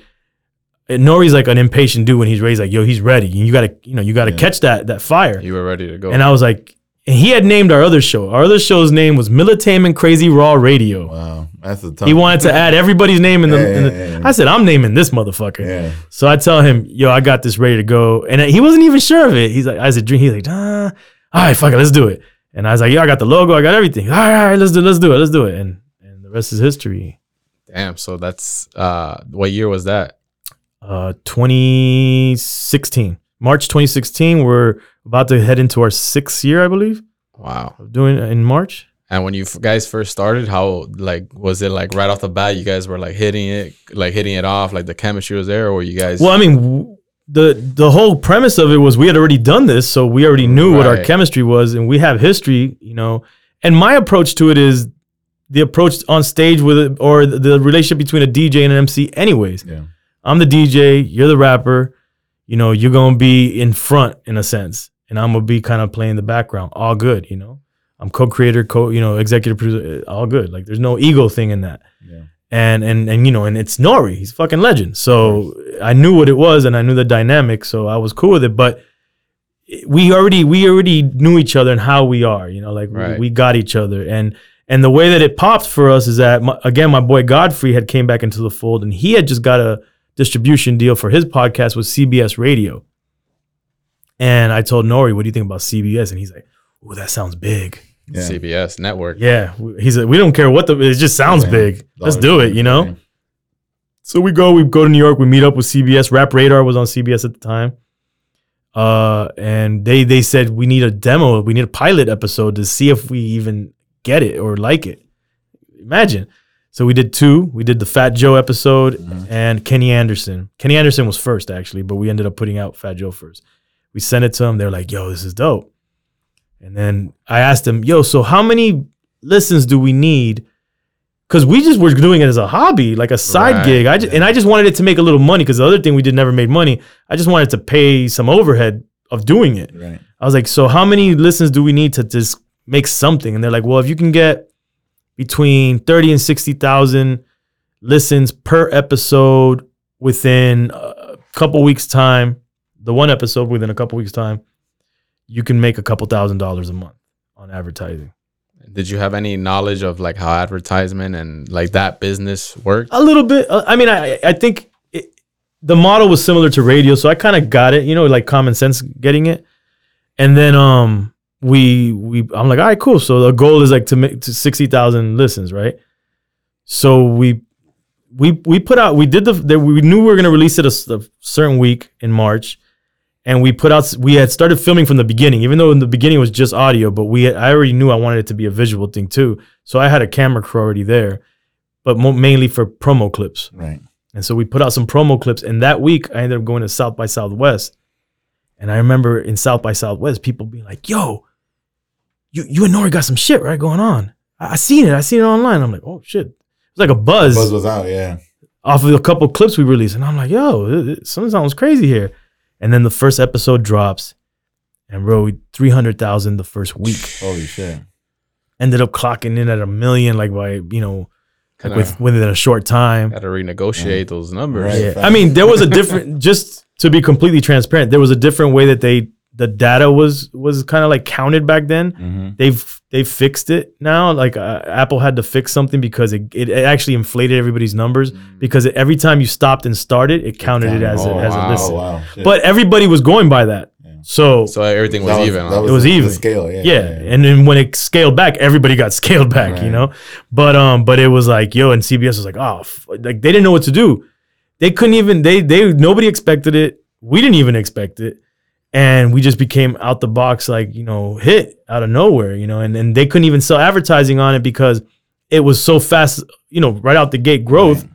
S9: Nori's like an impatient dude when he's ready. He's like, yo, he's ready. And you gotta, you know, you gotta
S8: Yeah.
S9: catch that that fire.
S7: You were ready to go.
S9: And I was like, and he had named our other show. Our other show's name was Militainment Crazy Raw Radio.
S8: Wow. That's a tough
S9: He wanted to add everybody's name in the.
S8: Yeah,
S9: in the-
S8: yeah, yeah, yeah.
S9: I said, I'm naming this motherfucker.
S8: Yeah.
S9: So I tell him, yo, I got this ready to go. And he wasn't even sure of it. He's like, I said, drink. He's like, ah, all right, fuck it, let's do it. And I was like, yo, I got the logo, I got everything. All right, all right, let's do, it let's do it, let's do it. And and the rest is history.
S7: Damn. So that's uh, what year was that?
S9: Uh, 2016, March 2016. We're about to head into our sixth year, I believe,
S7: Wow.
S9: of doing it in March.
S7: And when you guys first started, how like was it like right off the bat? You guys were like hitting it, like hitting it off, like the chemistry was there, or were you guys?
S9: Well, I mean, w- the the whole premise of it was we had already done this, so we already knew what our chemistry was, and we have history, you know. And my approach to it is the approach on stage with it, or the, the relationship between a DJ and an MC. Anyways,
S8: Yeah.
S9: I'm the DJ, you're the rapper. You know, you're gonna be in front in a sense, and I'm gonna be kind of playing the background. All good, you know. I'm co-creator, co, you know, executive producer, uh, all good. Like there's no ego thing in that.
S8: Yeah.
S9: And and and you know, and it's Nori. He's a fucking legend. So I knew what it was, and I knew the dynamic. So I was cool with it. But we already we already knew each other and how we are. You know, like we- we, got each other. And and the way that it popped for us is that my, again, my boy Godfrey had came back into the fold, and he had just got a distribution deal for his podcast with CBS Radio. And I told Nori, "What do you think about CBS?" And he's like, "Oh, that sounds big."
S8: Yeah.
S7: CBS network.
S9: Yeah, he's like, we don't care what the it just sounds
S8: Yeah.
S9: big. Let's do it, you know.
S8: yeah.
S9: So we go, we go to New York, we meet up with CBS. Rap Radar was on CBS at the time, uh, and they they said we need a demo, we need a pilot episode to see if we even get it or like it. Imagine. So we did two. We did the Fat Joe episode mm-hmm. and Kenny Anderson. Kenny Anderson was first actually, but we ended up putting out Fat Joe first. We sent it to them. They're like, "Yo, this is dope." And then I asked them, "Yo, so how many listens do we need?" Because we just were doing it as a hobby, like a side
S7: Right,
S9: gig. I just, and I just wanted it to make a little money. Because the other thing we did never made money. I just wanted to pay some overhead of doing it.
S8: Right.
S9: I was like, so how many listens do we need to just make something? And they're like, well, if you can get between 30 and 60,000 listens per episode within a couple weeks time, the one episode within a couple weeks time, you can make a couple thousand dollars a month on advertising.
S7: Did you have any knowledge of like how advertisement and like that business worked?
S9: A little bit. uh, I mean, I I think it, the model was similar to radio, so I kind of got it. You know, like common sense getting it. And then um we we I'm like, all right, cool. So the goal is like to make to sixty thousand listens, right? So we we we put out we did the, the we knew we were gonna release it a certain week in March, and we put out we had started filming from the beginning, even though in the beginning it was just audio, but we I already knew I wanted it to be a visual thing too. So I had a camera crew already there, but mo- mainly for promo clips.
S8: Right.
S9: And so we put out some promo clips. And that week, I ended up going to South by Southwest. And I remember in South by Southwest, people being like, yo, you, you and Nori got some shit, right, going on. I, I seen it. I seen it online. I'm like, oh, shit. It's like a buzz,
S8: Buzz was out. Yeah.
S9: off of a couple clips we released. And I'm like, yo, it, it, something sounds crazy here. And then the first episode drops. And bro, 300,000 the first week. [sighs]
S8: Holy shit.
S9: Ended up clocking in at a million, like by, you know, like with, within a short time.
S7: Got to renegotiate those numbers.
S8: Right.
S9: Yeah. I mean, there was a different. [laughs] just to be completely transparent, there was a different way that they the data was was kind of like counted back then.
S8: Mm-hmm.
S9: They've they fixed it now. Like uh, Apple had to fix something because it, it, it actually inflated everybody's numbers because it, every time you stopped and started, it counted it as
S7: Oh,
S9: a, as
S7: wow.
S9: a listen.
S8: Wow.
S9: But everybody was going by that. So,
S7: So everything was,
S8: That
S7: even.
S8: that
S7: huh?
S9: It was
S8: the- the
S9: even.
S8: scale. Yeah.
S9: yeah. and then when it scaled back, everybody got [laughs] scaled back, you know. But um, but it was like yo, and CBS was like, oh, f-, like they didn't know what to do. They couldn't even. They they nobody expected it. We didn't even expect it, and we just became out the box like you know hit out of nowhere, you know. And and they couldn't even sell advertising on it because it was so fast, you know, right out the gate growth.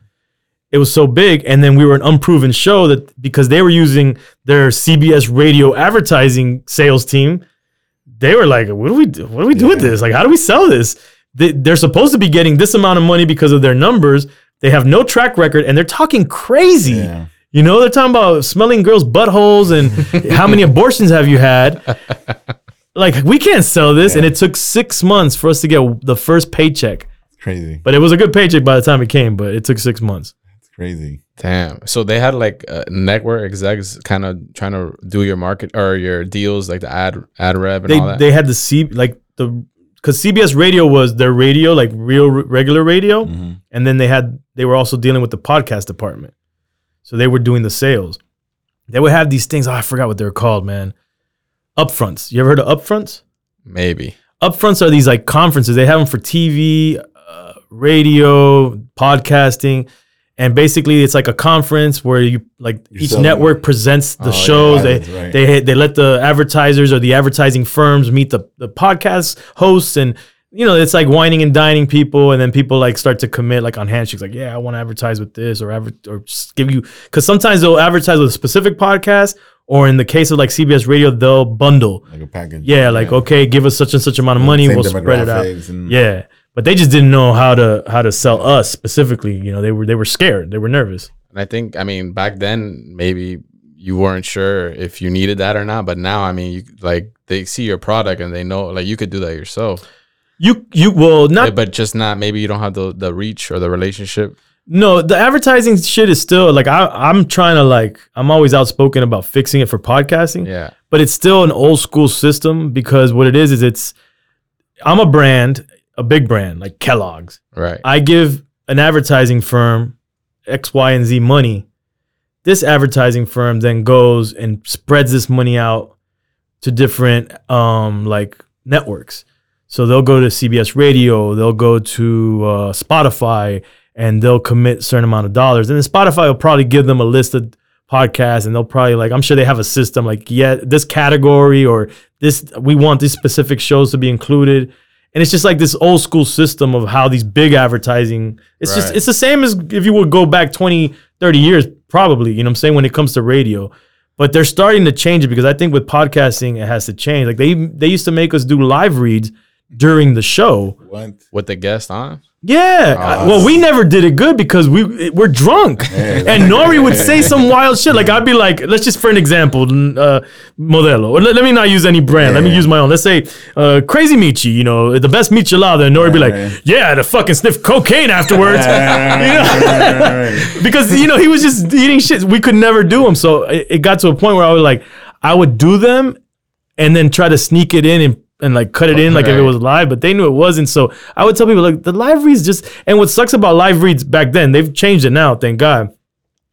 S9: It was so big, and then we were an unproven show that because they were using their CBS radio advertising sales team, they were like, "What do we do? What do we do with this? Like, how do we sell this? They, they're supposed to be getting this amount of money because of their numbers. They have no track record, and they're talking crazy.
S8: Yeah.
S9: You know, they're talking about smelling girls' buttholes and how many abortions have you had? Like, we can't sell this, and it took six months for us to get the first paycheck.
S8: Crazy.
S9: But it was a good paycheck by the time it came, but it took six months.
S8: It's crazy.
S7: Damn. So they had like uh, network execs kind of trying to do your market or your deals, like the ad ad rev and
S9: they
S7: all that.
S9: they had the C like the because CBS Radio was their radio, like real r- regular radio,
S8: Mm-hmm.
S9: and then they had they were also dealing with the podcast department, so they were doing the sales. They would have these things. Oh, I forgot what they're called, man. Upfronts. You ever heard of upfronts?
S7: Maybe.
S9: Upfronts are these like conferences. They have them for TV, uh, radio, podcasting, and basically it's like a conference where you like
S8: You're
S9: each
S8: selling
S9: network presents the
S7: Oh, yeah,
S9: shows. they
S8: right.
S9: they they let the advertisers or the advertising firms meet the the podcast hosts and you know, it's like whining and dining people, and then people like start to commit like on handshakes, like, yeah, I want to advertise with this or adver- or just give you because sometimes they'll advertise with a specific podcast, or in the case of like CBS Radio, they'll bundle.
S8: Like a package.
S9: Yeah, like okay, give us such and such amount of money,
S8: Same
S9: we'll spread it out.
S8: and-
S9: Yeah, but they just didn't know how to how to sell us specifically. You know, they were they were scared, they were nervous.
S7: And I think, I mean, back then maybe you weren't sure if you needed that or not, but now, I mean, you like they see your product and they know like you could do that yourself.
S9: You you well not
S7: but just not maybe you don't have the the reach or the relationship.
S9: No, the advertising shit is still like I, I'm trying to like I'm always outspoken about fixing it for podcasting.
S7: Yeah.
S9: But it's still an old school system because what it is is it's I'm a brand, a big brand like Kellogg's.
S7: Right.
S9: I give an advertising firm X, Y, and Z money. This advertising firm then goes and spreads this money out to different um like networks. So they'll go to CBS Radio, they'll go to uh, Spotify, and they'll commit a certain amount of dollars. And then Spotify will probably give them a list of podcasts, and they'll probably like I'm sure they have a system like yeah this category or this we want these specific shows to be included. And it's just like this old school system of how these big advertising. It's just it's the same as if you would go back 20, 30 years probably. You know what I'm saying when it comes to radio. But they're starting to change it because I think with podcasting it has to change. Like they they used to make us do live reads during the show.
S8: What?
S7: With the guest on?
S9: Yeah. I- well, we never did it good because we we're drunk, [laughs] and Nori would say some wild shit. Like I'd be like, let's just for an example, uh, Modelo. Or Let, let me not use any brand. Let me use my own. Let's say uh, Crazy Michi. You know, the best michelada. And Nori would be like, yeah, to fucking sniff cocaine afterwards. [laughs] You know? [laughs] because you know he was just eating shit. We could never do them. So it, it got to a point where I was like, I would do them, and then try to sneak it in and and like cut it in like if it was live, but they knew it wasn't. So I would tell people like the live reads just and what sucks about live reads back then, they've changed it now, thank God.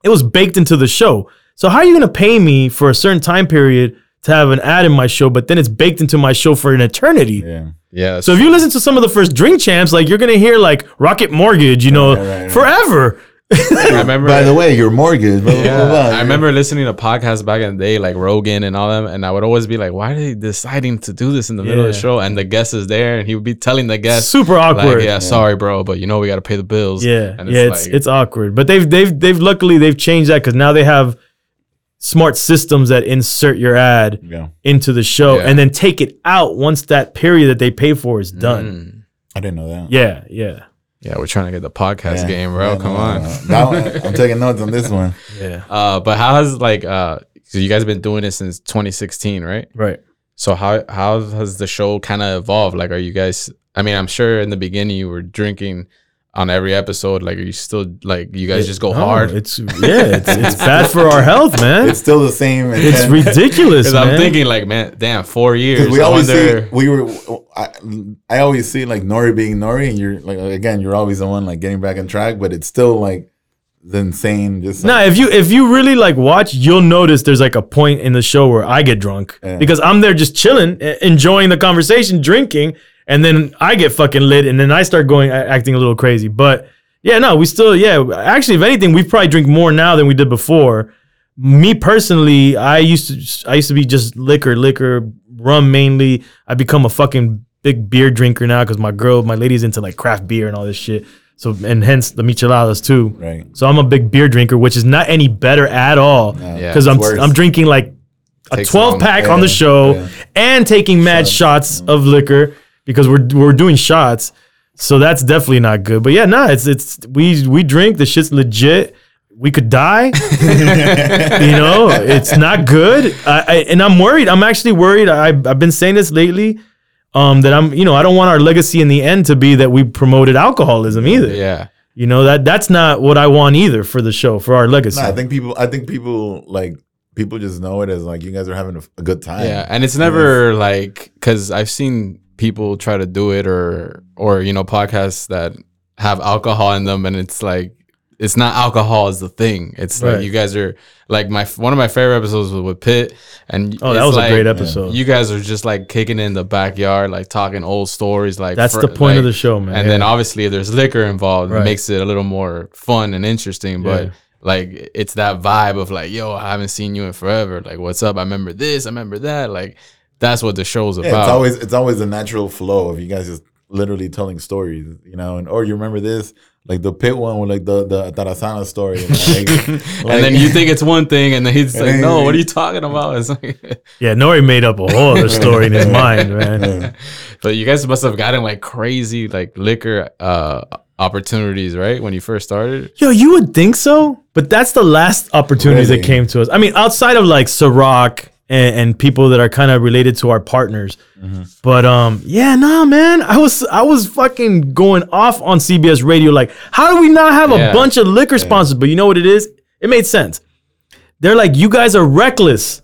S9: It was baked into the show. So how are you gonna pay me for a certain time period to have an ad in my show, but then it's baked into my show for an eternity?
S8: Yeah.
S7: Yeah.
S9: So if you listen to some of the first drink champs, like you're gonna hear like Rocket Mortgage, you know,
S8: right, right.
S9: forever.
S7: I remember
S8: By the way, your mortgage. Blah, blah,
S7: Yeah,
S8: blah, blah.
S7: I remember listening to podcasts back in the day, like Rogan and all them, and I would always be like, "Why are they deciding to do this in the middle of the show?" And the guest is there, and he would be telling the guest,
S9: Super awkward.
S7: like, "Yeah, sorry, bro, but you know we got to pay the bills."
S9: Yeah,
S7: and
S9: yeah, it's
S7: like-
S9: it's awkward, but they've they've they've luckily they've changed that because now they have smart systems that insert your ad
S8: Yeah.
S9: into the show
S7: Yeah.
S9: and then take it out once that period that they pay for is done.
S7: Mm.
S8: I didn't know that.
S9: Yeah, yeah,
S7: yeah, we're trying to get the podcast
S8: Yeah.
S7: game, bro.
S8: Yeah,
S7: Come
S8: no,
S7: on.
S8: no, no. That one- I'm taking notes on this one. [laughs]
S9: yeah.
S7: Uh, but how has like uh, so you guys have been doing this since 2016, right?
S9: Right.
S7: So how how has the show kind of evolved? Like, are you guys? I mean, I'm sure in the beginning you were drinking on every episode. Like, are you still like you guys just go
S9: No,
S7: hard?
S9: It's yeah, it's, it's bad for our health, man.
S8: It's still the same.
S9: It's ridiculous, man.
S7: I'm thinking like, man, damn, four years.
S8: We
S7: I
S8: always
S7: wonder-
S8: see we were. I, I always see like Nori being Nori, and you're like again, you're always the one like getting back on track, but it's still like the insane. Just
S9: Nah,
S8: like,
S9: if you if you really like watch, you'll notice there's like a point in the show where I get drunk
S8: Yeah.
S9: because I'm there just chilling, enjoying the conversation, drinking, and then I get fucking lit, and then I start going acting a little crazy. But yeah, no, we still yeah. Actually, if anything, we probably drink more now than we did before. Me personally, I used to I used to be just liquor, liquor, rum mainly. I become a fucking big beer drinker now because my girl, my lady's into like craft beer and all this shit. So and hence the micheladas too.
S8: right.
S9: So I'm a big beer drinker, which is not any better at all.
S7: Yeah,
S9: Because I'm
S8: worse.
S9: I'm drinking like a
S7: Takes
S9: 12 pack on the show
S8: yeah.
S9: and taking mad shots of liquor because we're we're doing shots. So that's definitely not good. But yeah, nah, it's it's we we drink. The shit's legit. We could die. [laughs] you know, it's not good. I, I, and I'm worried. I'm actually worried. I, I've been saying this lately. Um, that I'm, you know, I don't want our legacy in the end to be that we promoted alcoholism either.
S7: yeah,
S9: You know that that's not what I want either for the show for our legacy.
S8: No, I think people. I think people like people just know it as like you guys are having a, a good time.
S7: yeah, and it's never like because I've seen people try to do it or or you know podcasts that have alcohol in them, and it's like it's not alcohol is the thing. It's
S9: Right.
S7: like you guys are like my one of my favorite episodes was with Pitt, and
S9: oh, that was
S7: like,
S9: a great episode.
S7: You guys are just like kicking in the backyard, like talking old stories. Like
S9: That's the point of the show, man.
S7: And then obviously, if there's liquor involved,
S9: Right.
S7: it makes it a little more fun and interesting. But
S9: Yeah.
S7: like, it's that vibe of like, yo, I haven't seen you in forever. Like, what's up? I remember this. I remember that. Like, that's what the show's
S8: Yeah,
S7: about.
S8: it's always it's always a natural flow of you guys just literally telling stories, you know, and or you remember this, like the pit one with like the the Tarazana story, [laughs] like,
S7: and then you think it's one thing, and then he's [laughs] like,
S8: then-
S7: "No, what are you talking about?" It's like, [laughs]
S9: Yeah, Nori made up a whole other story in his mind, man.
S7: but you guys must have gotten like crazy like liquor uh opportunities, right? When you first started.
S9: Yo, you would think so, but that's the last opportunities
S8: Really?
S9: that came to us. I mean, outside of like Ciroc and, and people that are kind of related to our partners. But um, yeah, nah, man, I was I was fucking going off on CBS Radio. Like, how do we not have
S7: Yeah.
S9: a bunch of liquor sponsors? But you know what it is? It made sense. They're like, you guys are reckless.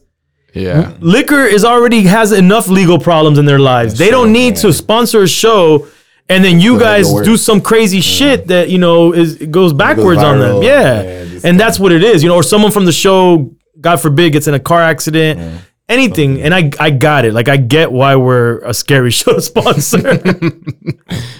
S7: Yeah,
S9: liquor is already has enough legal problems in their lives. they don't need to sponsor a show and then you guys do some crazy shit that you know is goes backwards on them. Yeah,
S8: Yeah,
S9: and that's what it is. You know, or someone from the show, God forbid, gets in a car accident. Anything, and I I got it. Like I get why we're a scary [laughs] show sponsor. [laughs]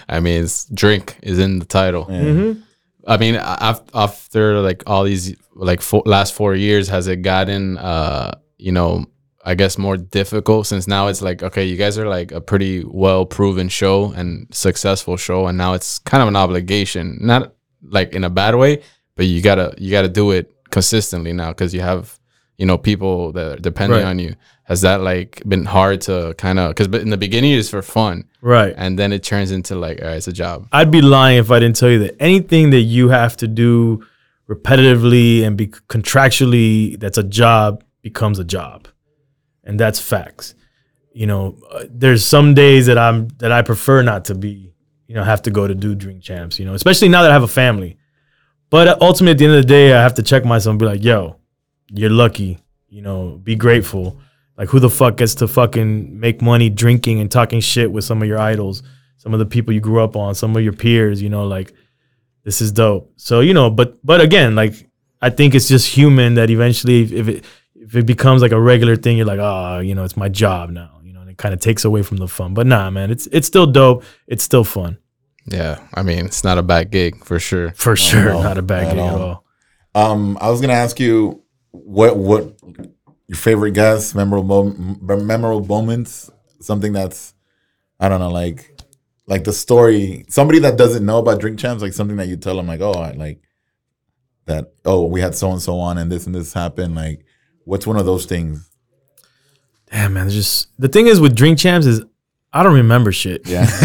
S7: I mean, it's drink is in the title.
S9: Mm-hmm.
S7: I mean, af- after like all these like four, last four years, has it gotten uh you know I guess more difficult since now it's like okay, you guys are like a pretty well proven show and successful show, and now it's kind of an obligation, not like in a bad way, but you gotta you gotta do it consistently now because you have you know people that are depending
S9: Right.
S7: on you. Has that like been hard to kind of because in the beginning it's for fun,
S9: right.
S7: and then it turns into like all right, it's a job.
S9: I'd be lying if I didn't tell you that anything that you have to do repetitively and be contractually that's a job becomes a job. And that's facts. You know, uh, there's some days that I'm that I prefer not to be, you know, have to go to do drink champs, you know, especially now that I have a family. But uh, ultimately at the end of the day, I have to check myself and be like, "Yo, you're lucky. You know, be grateful." Like who the fuck gets to fucking make money drinking and talking shit with some of your idols? some of the people you grew up on, some of your peers, you know, like this is dope. So, you know, but but again, like I think it's just human that eventually if it if it becomes like a regular thing, you're like, oh, you know, it's my job now, you know, and it kind of takes away from the fun. But nah, man, it's it's still dope. It's still fun.
S7: Yeah, I mean, it's not a bad gig for sure.
S9: For sure. not a bad
S8: at
S9: gig at
S8: all.
S9: all.
S8: Um, I was gonna ask you what what your favorite guests, memorable memorable moments, something that's I don't know, like like the story. Somebody that doesn't know about Drink Champs, like something that you tell them, like, oh, I like that. Oh, we had so and so on, and this and this happened. Like, what's one of those things?
S9: Damn, man. Just the thing is with drink champs is I don't remember shit.
S8: Yeah, [laughs]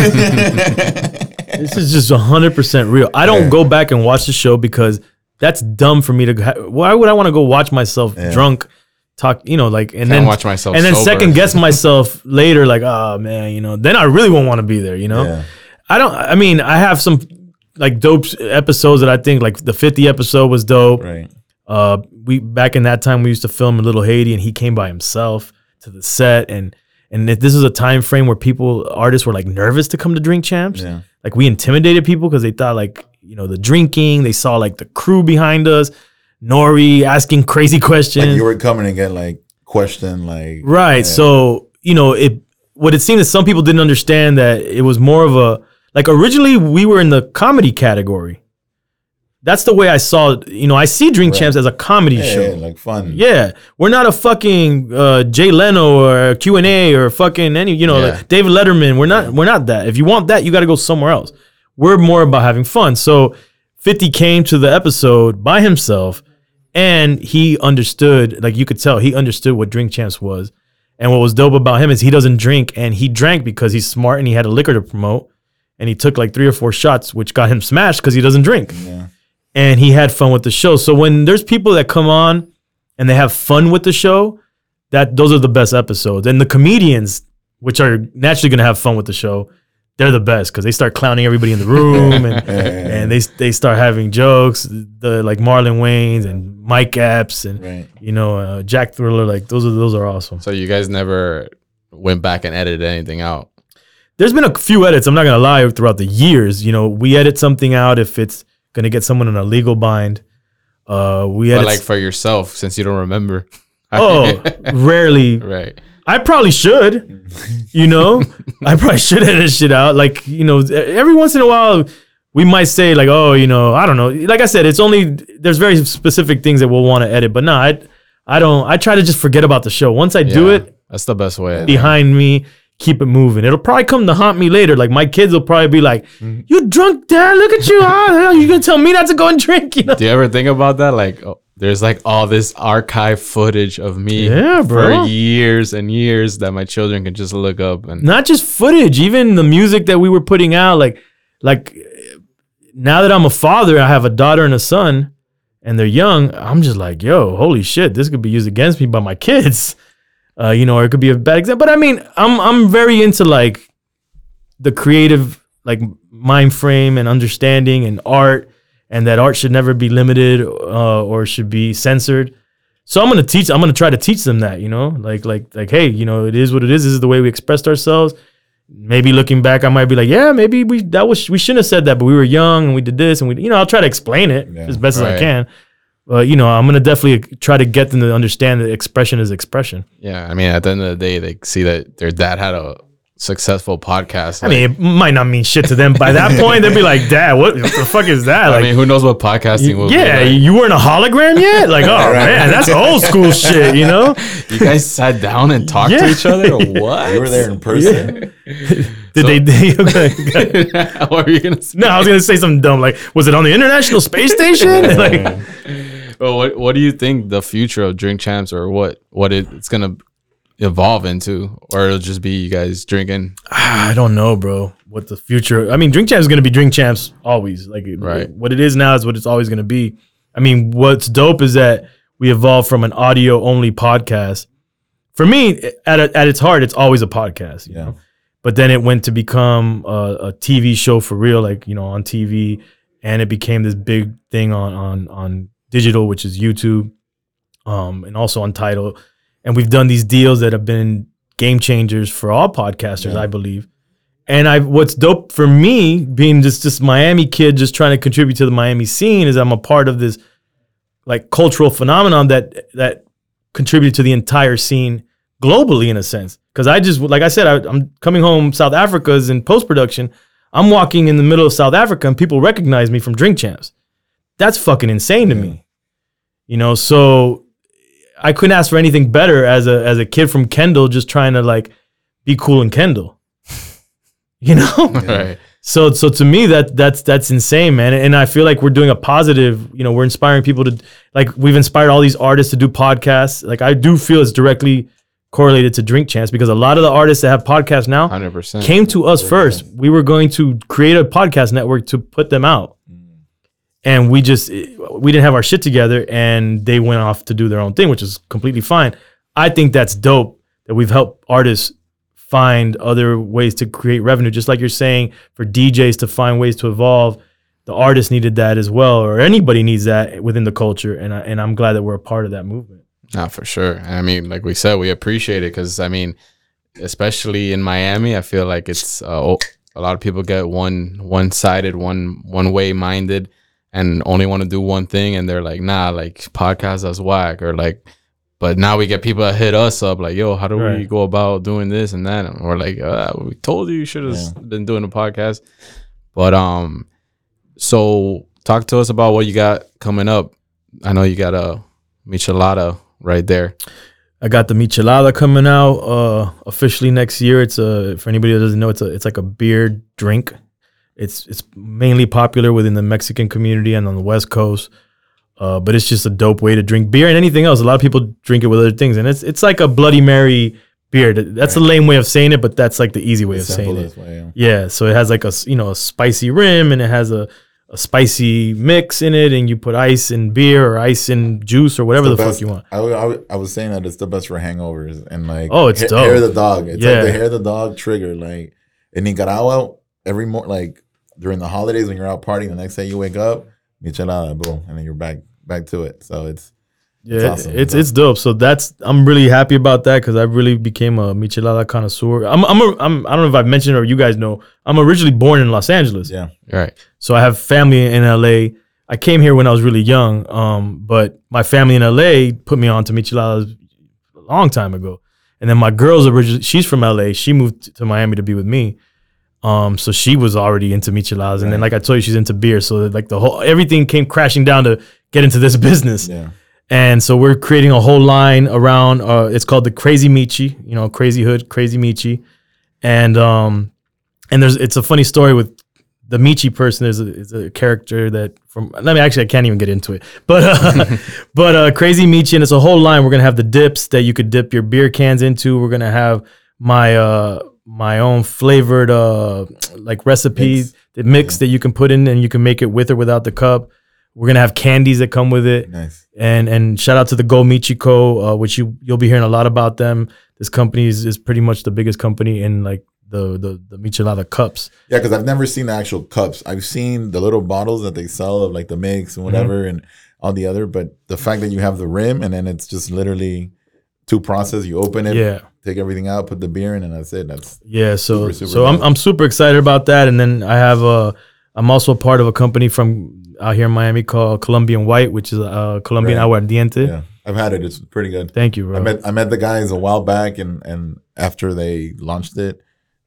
S9: This is just 100% real. I don't
S8: Yeah.
S9: go back and watch the show because that's dumb for me to. Ha- Why would I want to go watch myself
S8: Yeah.
S9: drunk, talk, you know, like, and
S7: Can't
S9: then
S7: watch myself
S9: and then
S7: sober.
S9: second guess [laughs] myself later, like, oh man, you know, then I really won't want to be there, you know?
S8: yeah,
S9: I don't, I mean, I have some like dope episodes that I think, like, the 50 episode was dope.
S8: right.
S9: Uh, we back in that time we used to film in Little Haiti, and he came by himself to the set, and and if this is a time frame where people artists were like nervous to come to Drink Champs.
S8: Yeah.
S9: Like we intimidated people because they thought like you know the drinking. They saw like the crew behind us, Nori asking crazy questions.
S8: Like you were coming and get like question like
S9: Right.
S8: Yeah.
S9: So, you know, it what it seemed is some people didn't understand that it was more of a like originally we were in the comedy category. That's the way I saw it. You know, I see Drink
S8: Right.
S9: Champs as a comedy
S8: yeah,
S9: show.
S8: yeah, like fun.
S9: Yeah, we're not a fucking uh, Jay Leno or Q and A or fucking any you know like David Letterman. We're not we're not that. If you want that, you got to go somewhere else. We're more about having fun. So Fifty came to the episode by himself, and he understood. Like you could tell, he understood what Drink Champs was. And what was dope about him is he doesn't drink, and he drank because he's smart and he had a liquor to promote, and he took like three or four shots, which got him smashed because he doesn't drink
S8: Yeah.
S9: and he had fun with the show. So when there's people that come on and they have fun with the show, that those are the best episodes. And the comedians, which are naturally going to have fun with the show, they're the best because they start clowning everybody in the room and, [laughs] and they they start having jokes. The like Marlon Wayans and Mike Epps and
S8: Right.
S9: you know uh, Jack Thriller. Like those are those are awesome.
S7: So you guys never went back and edited anything out.
S9: There's been a few edits. I'm not gonna lie. Throughout the years, you know, we edit something out if it's gonna get someone in a legal bind. Uh, we
S7: But
S9: edit.
S7: like for yourself, since you don't remember. [laughs]
S9: oh, [laughs] rarely.
S7: right.
S9: I probably should. You know, [laughs] I probably should edit shit out. Like you know, every once in a while, we might say like, oh, you know, I don't know. Like I said, it's only there's very specific things that we'll want to edit. But no, I, I don't. I try to just forget about the show. Once I do it
S7: That's the best way.
S9: behind me, keep it moving. It'll probably come to haunt me later. Like my kids will probably be like. "You drunk, dad? Look at you! Ah, How you gonna tell me not to go and drink?" You know?
S7: Do you ever think about that? Like, oh, there's like all this archive footage of me
S9: Yeah, bro.
S7: for years and years that my children can just look up and
S9: not just footage, even the music that we were putting out. Like, like now that I'm a father, I have a daughter and a son, and they're young. I'm just like, yo, holy shit, this could be used against me by my kids. Uh, you know, or it could be a bad example. But I mean, I'm I'm very into like the creative like mind frame and understanding and art, and that art should never be limited uh, or should be censored. So I'm gonna teach. I'm gonna try to teach them that. You know, like like like, hey, you know, it is what it is. This is the way we expressed ourselves. Maybe looking back, I might be like, yeah, maybe we that was we shouldn't have said that, but we were young and we did this and we, you know, I'll try to explain it
S8: Yeah.
S9: as best as I can. But you know, I'm gonna definitely try to get them to understand that expression is expression.
S7: yeah. I mean, at the end of the day, they see that their dad had a successful podcast.
S9: I mean, it might not mean shit to them by that [laughs] point. They'd be like, "Dad, what the fuck is that?"
S7: I mean, who knows what podcasting will
S9: yeah,
S7: be like?
S9: you weren't a hologram yet. Like, oh [laughs] man, that's old school shit. You know? [laughs]
S7: You guys sat down and talked
S9: Yeah.
S7: to each other what?
S8: You were there in person.
S9: Did they? they
S7: what were you gonna say?
S9: no, I was gonna say something dumb. Like, was it on the International Space Station? like,
S7: Well, what what do you think the future of Drink Champs or what what it, it's gonna evolve into, or it'll just be you guys drinking? [sighs]
S9: I don't know, bro. What the future? I mean, Drink Champs is gonna be Drink Champs always. Like,
S7: Right.
S9: What it is now is what it's always gonna be. I mean, what's dope is that we evolved from an audio only podcast. For me, at a, at its heart, it's always a podcast. You
S8: Yeah.
S9: know. But then it went to become a, a TV show for real, like you know, on TV, and it became this big thing on on on digital, which is YouTube, um, and also on Title. And we've done these deals that have been game changers for all podcasters,
S8: Yeah.
S9: I believe. And I, what's dope for me, being just this Miami kid, just trying to contribute to the Miami scene, is I'm a part of this like cultural phenomenon that that contributed to the entire scene globally in a sense. Because I just, like I said, I, I'm coming home South Africa's in post production. I'm walking in the middle of South Africa and people recognize me from Drink Champs. That's fucking insane to me. You know, so I couldn't ask for anything better as a as a kid from Kendall, just trying to like be cool in Kendall. [laughs] You know? [laughs]
S7: Right.
S9: So so to me that that's that's insane, man. And I feel like we're doing a positive, you know, we're inspiring people to like we've inspired all these artists to do podcasts. Like I do feel it's directly correlated to Drink Champs because a lot of the artists that have podcasts now
S7: Hundred percent.
S9: came to us first. We were going to create a podcast network to put them out. And we just we didn't have our shit together and they went off to do their own thing, which is completely fine. I think that's dope that we've helped artists find other ways to create revenue just like you're saying for DJs to find ways to evolve. The artists needed that as well or anybody needs that within the culture and I, and I'm glad that we're a part of that movement.
S7: Not for sure. I mean, like we said, we appreciate it because I mean, especially in Miami, I feel like it's uh, a lot of people get one one sided, one one way minded, and only want to do one thing, and they're like, nah, like podcast us whack, or like. But now we get people that hit us up like, yo, how do we go about doing this and that? And we're like, uh, we told you you should have been doing a podcast. But um, so talk to us about what you got coming up. I know you got a michelada right there.
S9: I got the michelada coming out uh, officially next year. It's a for anybody that doesn't know, it's a it's like a beer drink. It's it's mainly popular within the Mexican community and on the West Coast. Uh, but it's just a dope way to drink beer and anything else. A lot of people drink it with other things, and it's it's like a Bloody Mary beer. That- That's a lame way of saying it, but that's like the easy way of saying it.
S8: Way,
S9: Yeah, so it has like a you know a spicy rim and it has a, a spicy mix in it, and you put ice in beer or ice in juice or whatever the, fuck
S8: best-
S9: you want.
S8: I was saying that it's the best for hangovers and like
S9: Oh, it's
S8: ha-
S9: dope.
S8: hair of the dog. It's
S9: Yeah.
S8: like the hair of the dog trigger. Like in Nicaragua, every more like during the holidays when you're out partying, the next day you wake up, michelada, boom, and then you're back back to it. So it's
S9: Yeah,
S8: It's
S9: it's
S8: awesome.
S9: it's, it's dope. So that's I'm really happy about that because I really became a michelada connoisseur. I'm I'm, a, I'm I don't know if I've mentioned it or you guys know I'm originally born in Los Angeles.
S8: yeah.
S7: Right.
S9: So I have family in LA. I came here when I was really young, um, but my family in LA put me on to micheladas a long time ago. And then my girl's originally she's from LA. She moved to Miami to be with me. Um, so she was already into micheladas, and then like I told you, she's into beer. So like the whole everything came crashing down to get into this [laughs] business.
S8: Yeah.
S9: And so we're creating a whole line around. Uh, it's called the Crazy Michi. You know, Crazy Hood, Crazy Michi, and um, and there's it's a funny story with the Michi person. There's a, is a character that from. Let me actually, I can't even get into it, but uh, [laughs] but uh, crazy Michi, and it's a whole line. We're gonna have the dips that you could dip your beer cans into. We're gonna have my uh my own flavored uh like recipe
S8: Mix.
S9: the mix that you can put in and you can make it with or without the cup. We're gonna have candies that come with it
S8: Nice.
S9: and and shout out to the Go Michiko, uh, which you you'll be hearing a lot about them. This company is, is pretty much the biggest company in like the the the Michelada cups.
S8: Yeah, because I've never seen the actual cups. I've seen the little bottles that they sell of like the mix and whatever and all the other. But the fact that you have the rim and then it's just literally two process. You open it,
S9: Yeah.
S8: Take everything out, put the beer in, and that's it. That's
S9: Yeah, so
S8: Super, super
S9: so I'm. I'm super excited about that. And then I have a I'm also a part of a company from out here in Miami called Colombian White, which is uh Colombian
S8: Right.
S9: Aguardiente.
S8: yeah. I've had it. It's pretty good.
S9: Thank you, bro.
S8: I met I met the guys a while back, and and after they launched it,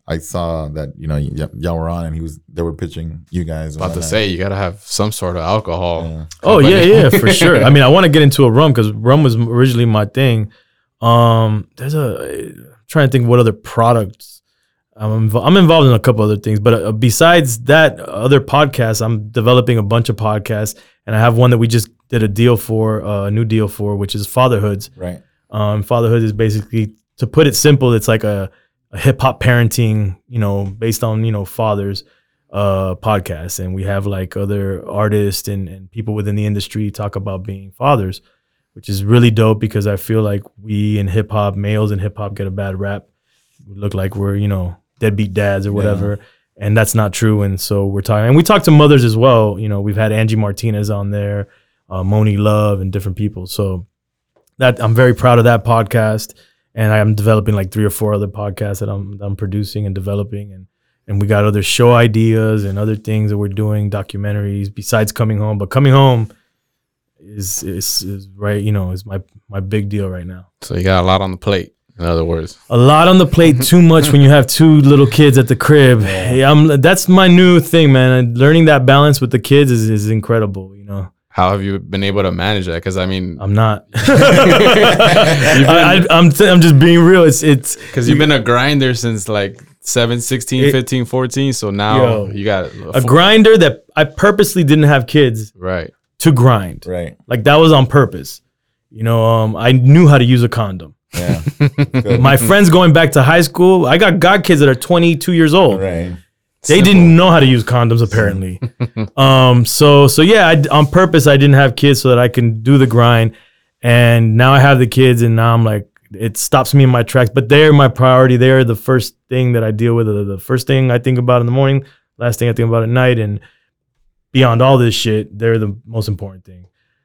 S8: I saw that you know y- y'all were on, and he was they were pitching you guys.
S7: About to say you gotta have some sort of alcohol.
S8: Yeah.
S9: Oh yeah, yeah, for [laughs] sure. I mean, I want to get into a rum because rum was originally my thing. Um, there's a I'm trying to think what other products. I'm I'm involved in a couple other things, but uh, besides that, other podcasts, I'm developing a bunch of podcasts, and I have one that we just did a deal for, uh, a new deal for, which is Fatherhoods.
S8: right.
S9: Um, fatherhood is basically, to put it simple, it's like a, a hip hop parenting, you know, based on you know fathers uh podcast and we have like other artists and, and people within the industry talk about being fathers which is really dope because i feel like we in hip-hop males in hip-hop get a bad rap. We look like we're you know deadbeat dads or whatever and that's not true and so we're talking and we talk to mothers as well you know we've had angie martinez on there uh, monie love and different people so that i'm very proud of that podcast and i'm developing like three or four other podcasts that i'm, I'm producing and developing and and we got other show ideas and other things that we're doing documentaries besides coming home but coming home is is, is right you know is my my big deal right now
S7: So you got a lot on the plate. In other words,
S9: a lot on the plate [laughs] too much when you have two little kids at the crib hey, i'm that's my new thing man learning that balance with the kids is, is incredible you know
S7: how have you been able to manage that? Because I mean,
S9: i'm not [laughs] [laughs] I, I, I'm, t- I'm just being real it's it's
S7: because you've been a grinder since like 7, 16,
S9: It-
S7: 15, 14. So now
S9: Yo.
S7: you got
S9: a grinder that i purposely didn't have kids
S7: Right.
S9: To grind.
S8: Right.
S9: like that was on purpose. You know um, i knew how to use a condom.
S8: Yeah. [laughs]
S9: My friends going back to high school i got god kids that are 22 years old.
S8: Right.
S9: they didn't know how to use condoms apparently. [laughs] Um so so yeah I, on purpose i didn't have kids so that i can do the grind. And now i have the kids and now i'm like it stops me in my tracks. But they're my priority. They're the first thing that i deal with the, the first thing i think about in the morning last thing i think about at night. And beyond all this shit they're the most important thing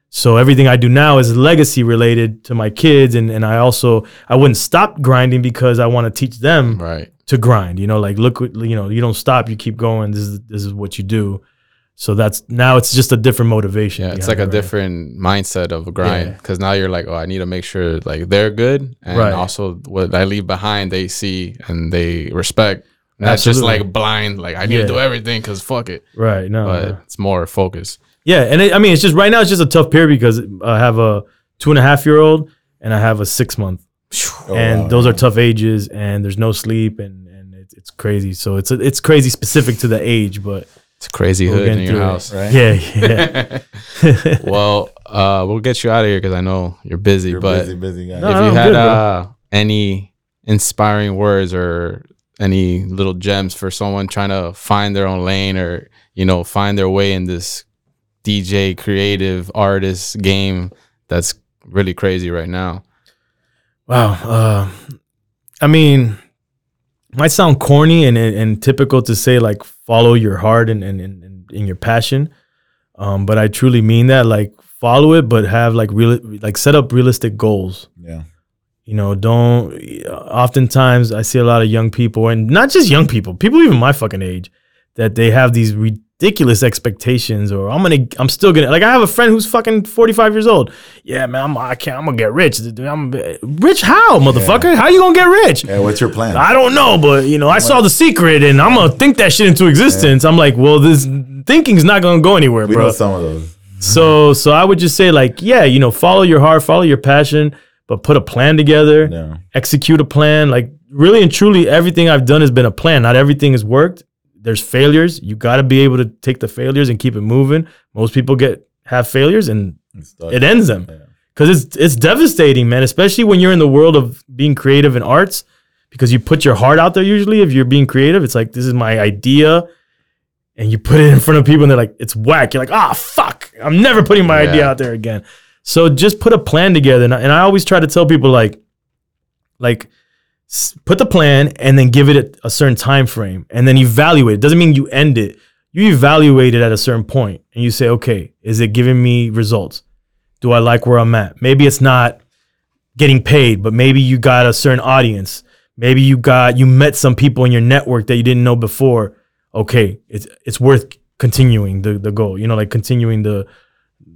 S9: so everything i do now is legacy related to my kids and, and i also i wouldn't stop grinding because i want to teach them
S7: Right.
S9: to grind. You know, like look, what- you know, you don't stop, you keep going. This is this is what you do. So that's now it's just a different motivation.
S7: Yeah, it's like a
S9: right?
S7: different mindset of a grind
S9: Yeah.
S7: because now you're like, oh, I need to make sure like they're good, and
S9: Right.
S7: also what I leave behind, they see and they respect. That's just like blind, like I need
S9: Yeah.
S7: to do everything because fuck it.
S9: right. No,
S7: But
S9: no.
S7: it's more focus.
S9: yeah, and it, I mean, it's just right now it's just a tough period because I have a two and a half year old and I have a six month,
S8: Oh,
S9: and
S8: wow,
S9: those
S8: yeah.
S9: are tough ages, and there's no sleep, and and it's, it's crazy. So it's it's crazy specific to the age, but
S7: It's crazy hood in your
S9: through it.
S7: house.
S8: Right.
S9: Yeah, yeah. [laughs] [laughs]
S7: well, uh, we'll get you out of here because I know you're busy.
S8: You're
S7: but
S8: busy, busy guy.
S9: No,
S7: if
S9: no,
S7: you
S9: I'm
S7: had
S9: good,
S7: uh, any inspiring words or any little gems for someone trying to find their own lane or you know find their way in this DJ creative artist game that's really crazy right now.
S9: Wow. Uh, I mean, might sound corny and, and and typical to say like follow your heart and and, and, and your passion, um, but I truly mean that. Like follow it, but have like real like set up realistic goals.
S8: Yeah.
S9: You know, don't. Oftentimes, I see a lot of young people, and not just young people, people even my fucking age, that they have these ridiculous expectations, or I'm gonna, I'm still gonna. Like, I have a friend who's fucking 45 years old. Yeah, man, I'm, I can't, I'm gonna get rich. I'm rich. How, motherfucker? How you gonna get rich?
S8: Yeah. What's your plan?
S9: I don't know, but you know, I saw the secret, and I'm gonna think that shit into existence. I'm like, well, this thinking's not gonna go anywhere,
S8: we
S9: bro.
S8: know some of those.
S9: So so I would just say like, yeah, you know, follow your heart, follow your passion, but put a plan together,
S8: Yeah.
S9: execute a plan. Like really and truly, everything I've done has been a plan. Not everything has worked. There's failures. You got to be able to take the failures and keep it moving. Most people get have failures and it ends them
S8: Yeah.
S9: because it's it's devastating, man. Especially when you're in the world of being creative in arts, because you put your heart out there. Usually, if you're being creative, it's like this is my idea, and you put it in front of people, and they're like, it's whack. You're like, ah, fuck, I'm never putting my idea out there again. So just put a plan together, and I, and I always try to tell people like, like. s- Put the plan and then give it a, a certain time frame and then evaluate. It doesn't mean you end it. You evaluate it at a certain point and you say, okay, is it giving me results? do I like where I'm at? Maybe it's not getting paid, but maybe you got a certain audience. Maybe you got you met some people in your network that you didn't know before. Okay, it's it's worth continuing the the goal. You know, like continuing the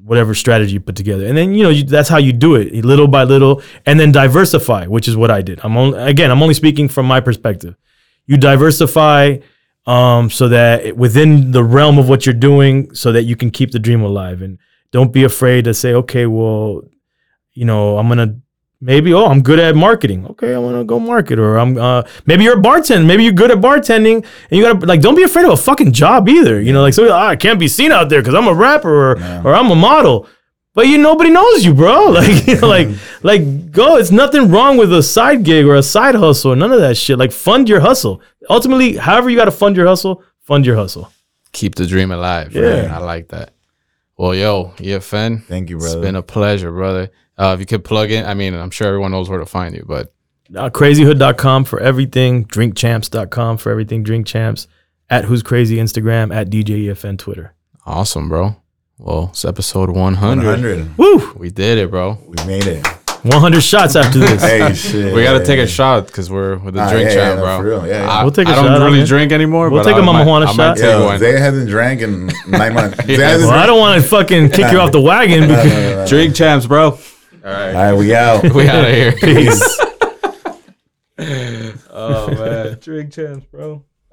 S9: whatever strategy you put together, and then you know you, that's how you do it, little by little, and then diversify, which is what I did. I'm only again, I'm only speaking from my perspective. You diversify um, so that within the realm of what you're doing, so that you can keep the dream alive, and don't be afraid to say, okay, well, you know, I'm gonna maybe oh I'm good at marketing. Okay, I'm gonna go market, or I'm uh, maybe you're a bartender, maybe you're good at bartending, and you gotta like don't be afraid of a fucking job either. You know, like so "Ah, I can't be seen out there because I'm a rapper or or I'm a model. But you nobody knows you, bro. [laughs] Like you know, like [laughs] like go. It's nothing wrong with a side gig or a side hustle. Or none of that shit. Like fund your hustle. Ultimately, however you got to fund your hustle, fund your hustle.
S7: Keep the dream alive.
S9: Yeah.
S7: Yeah. I like that. Well, yo, yeah, EFN.
S8: Thank you, brother.
S7: It's been a pleasure, brother. Uh, if you could plug in, I mean, I'm sure everyone knows where to find you, but
S9: uh, crazyhood.com for everything, drinkchamps.com for everything, drinkchamps, at who's crazy Instagram, at DJEFN Twitter.
S7: awesome, bro. Well, it's episode 100.
S8: 100.
S9: Woo!
S7: We did it, bro.
S8: We made it.
S9: 100 shots after this. [laughs]
S8: Hey, shit.
S7: We got to take a shot because we're with the
S8: Ah,
S7: drink
S8: yeah,
S7: champ,
S8: yeah,
S7: bro.
S8: for real. Yeah, yeah.
S7: I,
S9: We'll take a
S7: I don't
S9: shot,
S7: really
S9: man.
S7: drink anymore.
S9: We'll
S7: but
S9: take a
S7: I
S9: Mama
S7: might-
S9: Juana shot.
S7: take
S8: Yo,
S7: one.
S8: Zay hasn't drank in nine months. [laughs]
S7: Yeah.
S8: hasn't
S9: Well, I don't want to fucking kick you off the wagon because
S7: Drink champs, bro. All right.
S8: All right, we out. [laughs]
S7: We out of here.
S9: Peace. [laughs]
S7: oh, man. Drink champs, bro.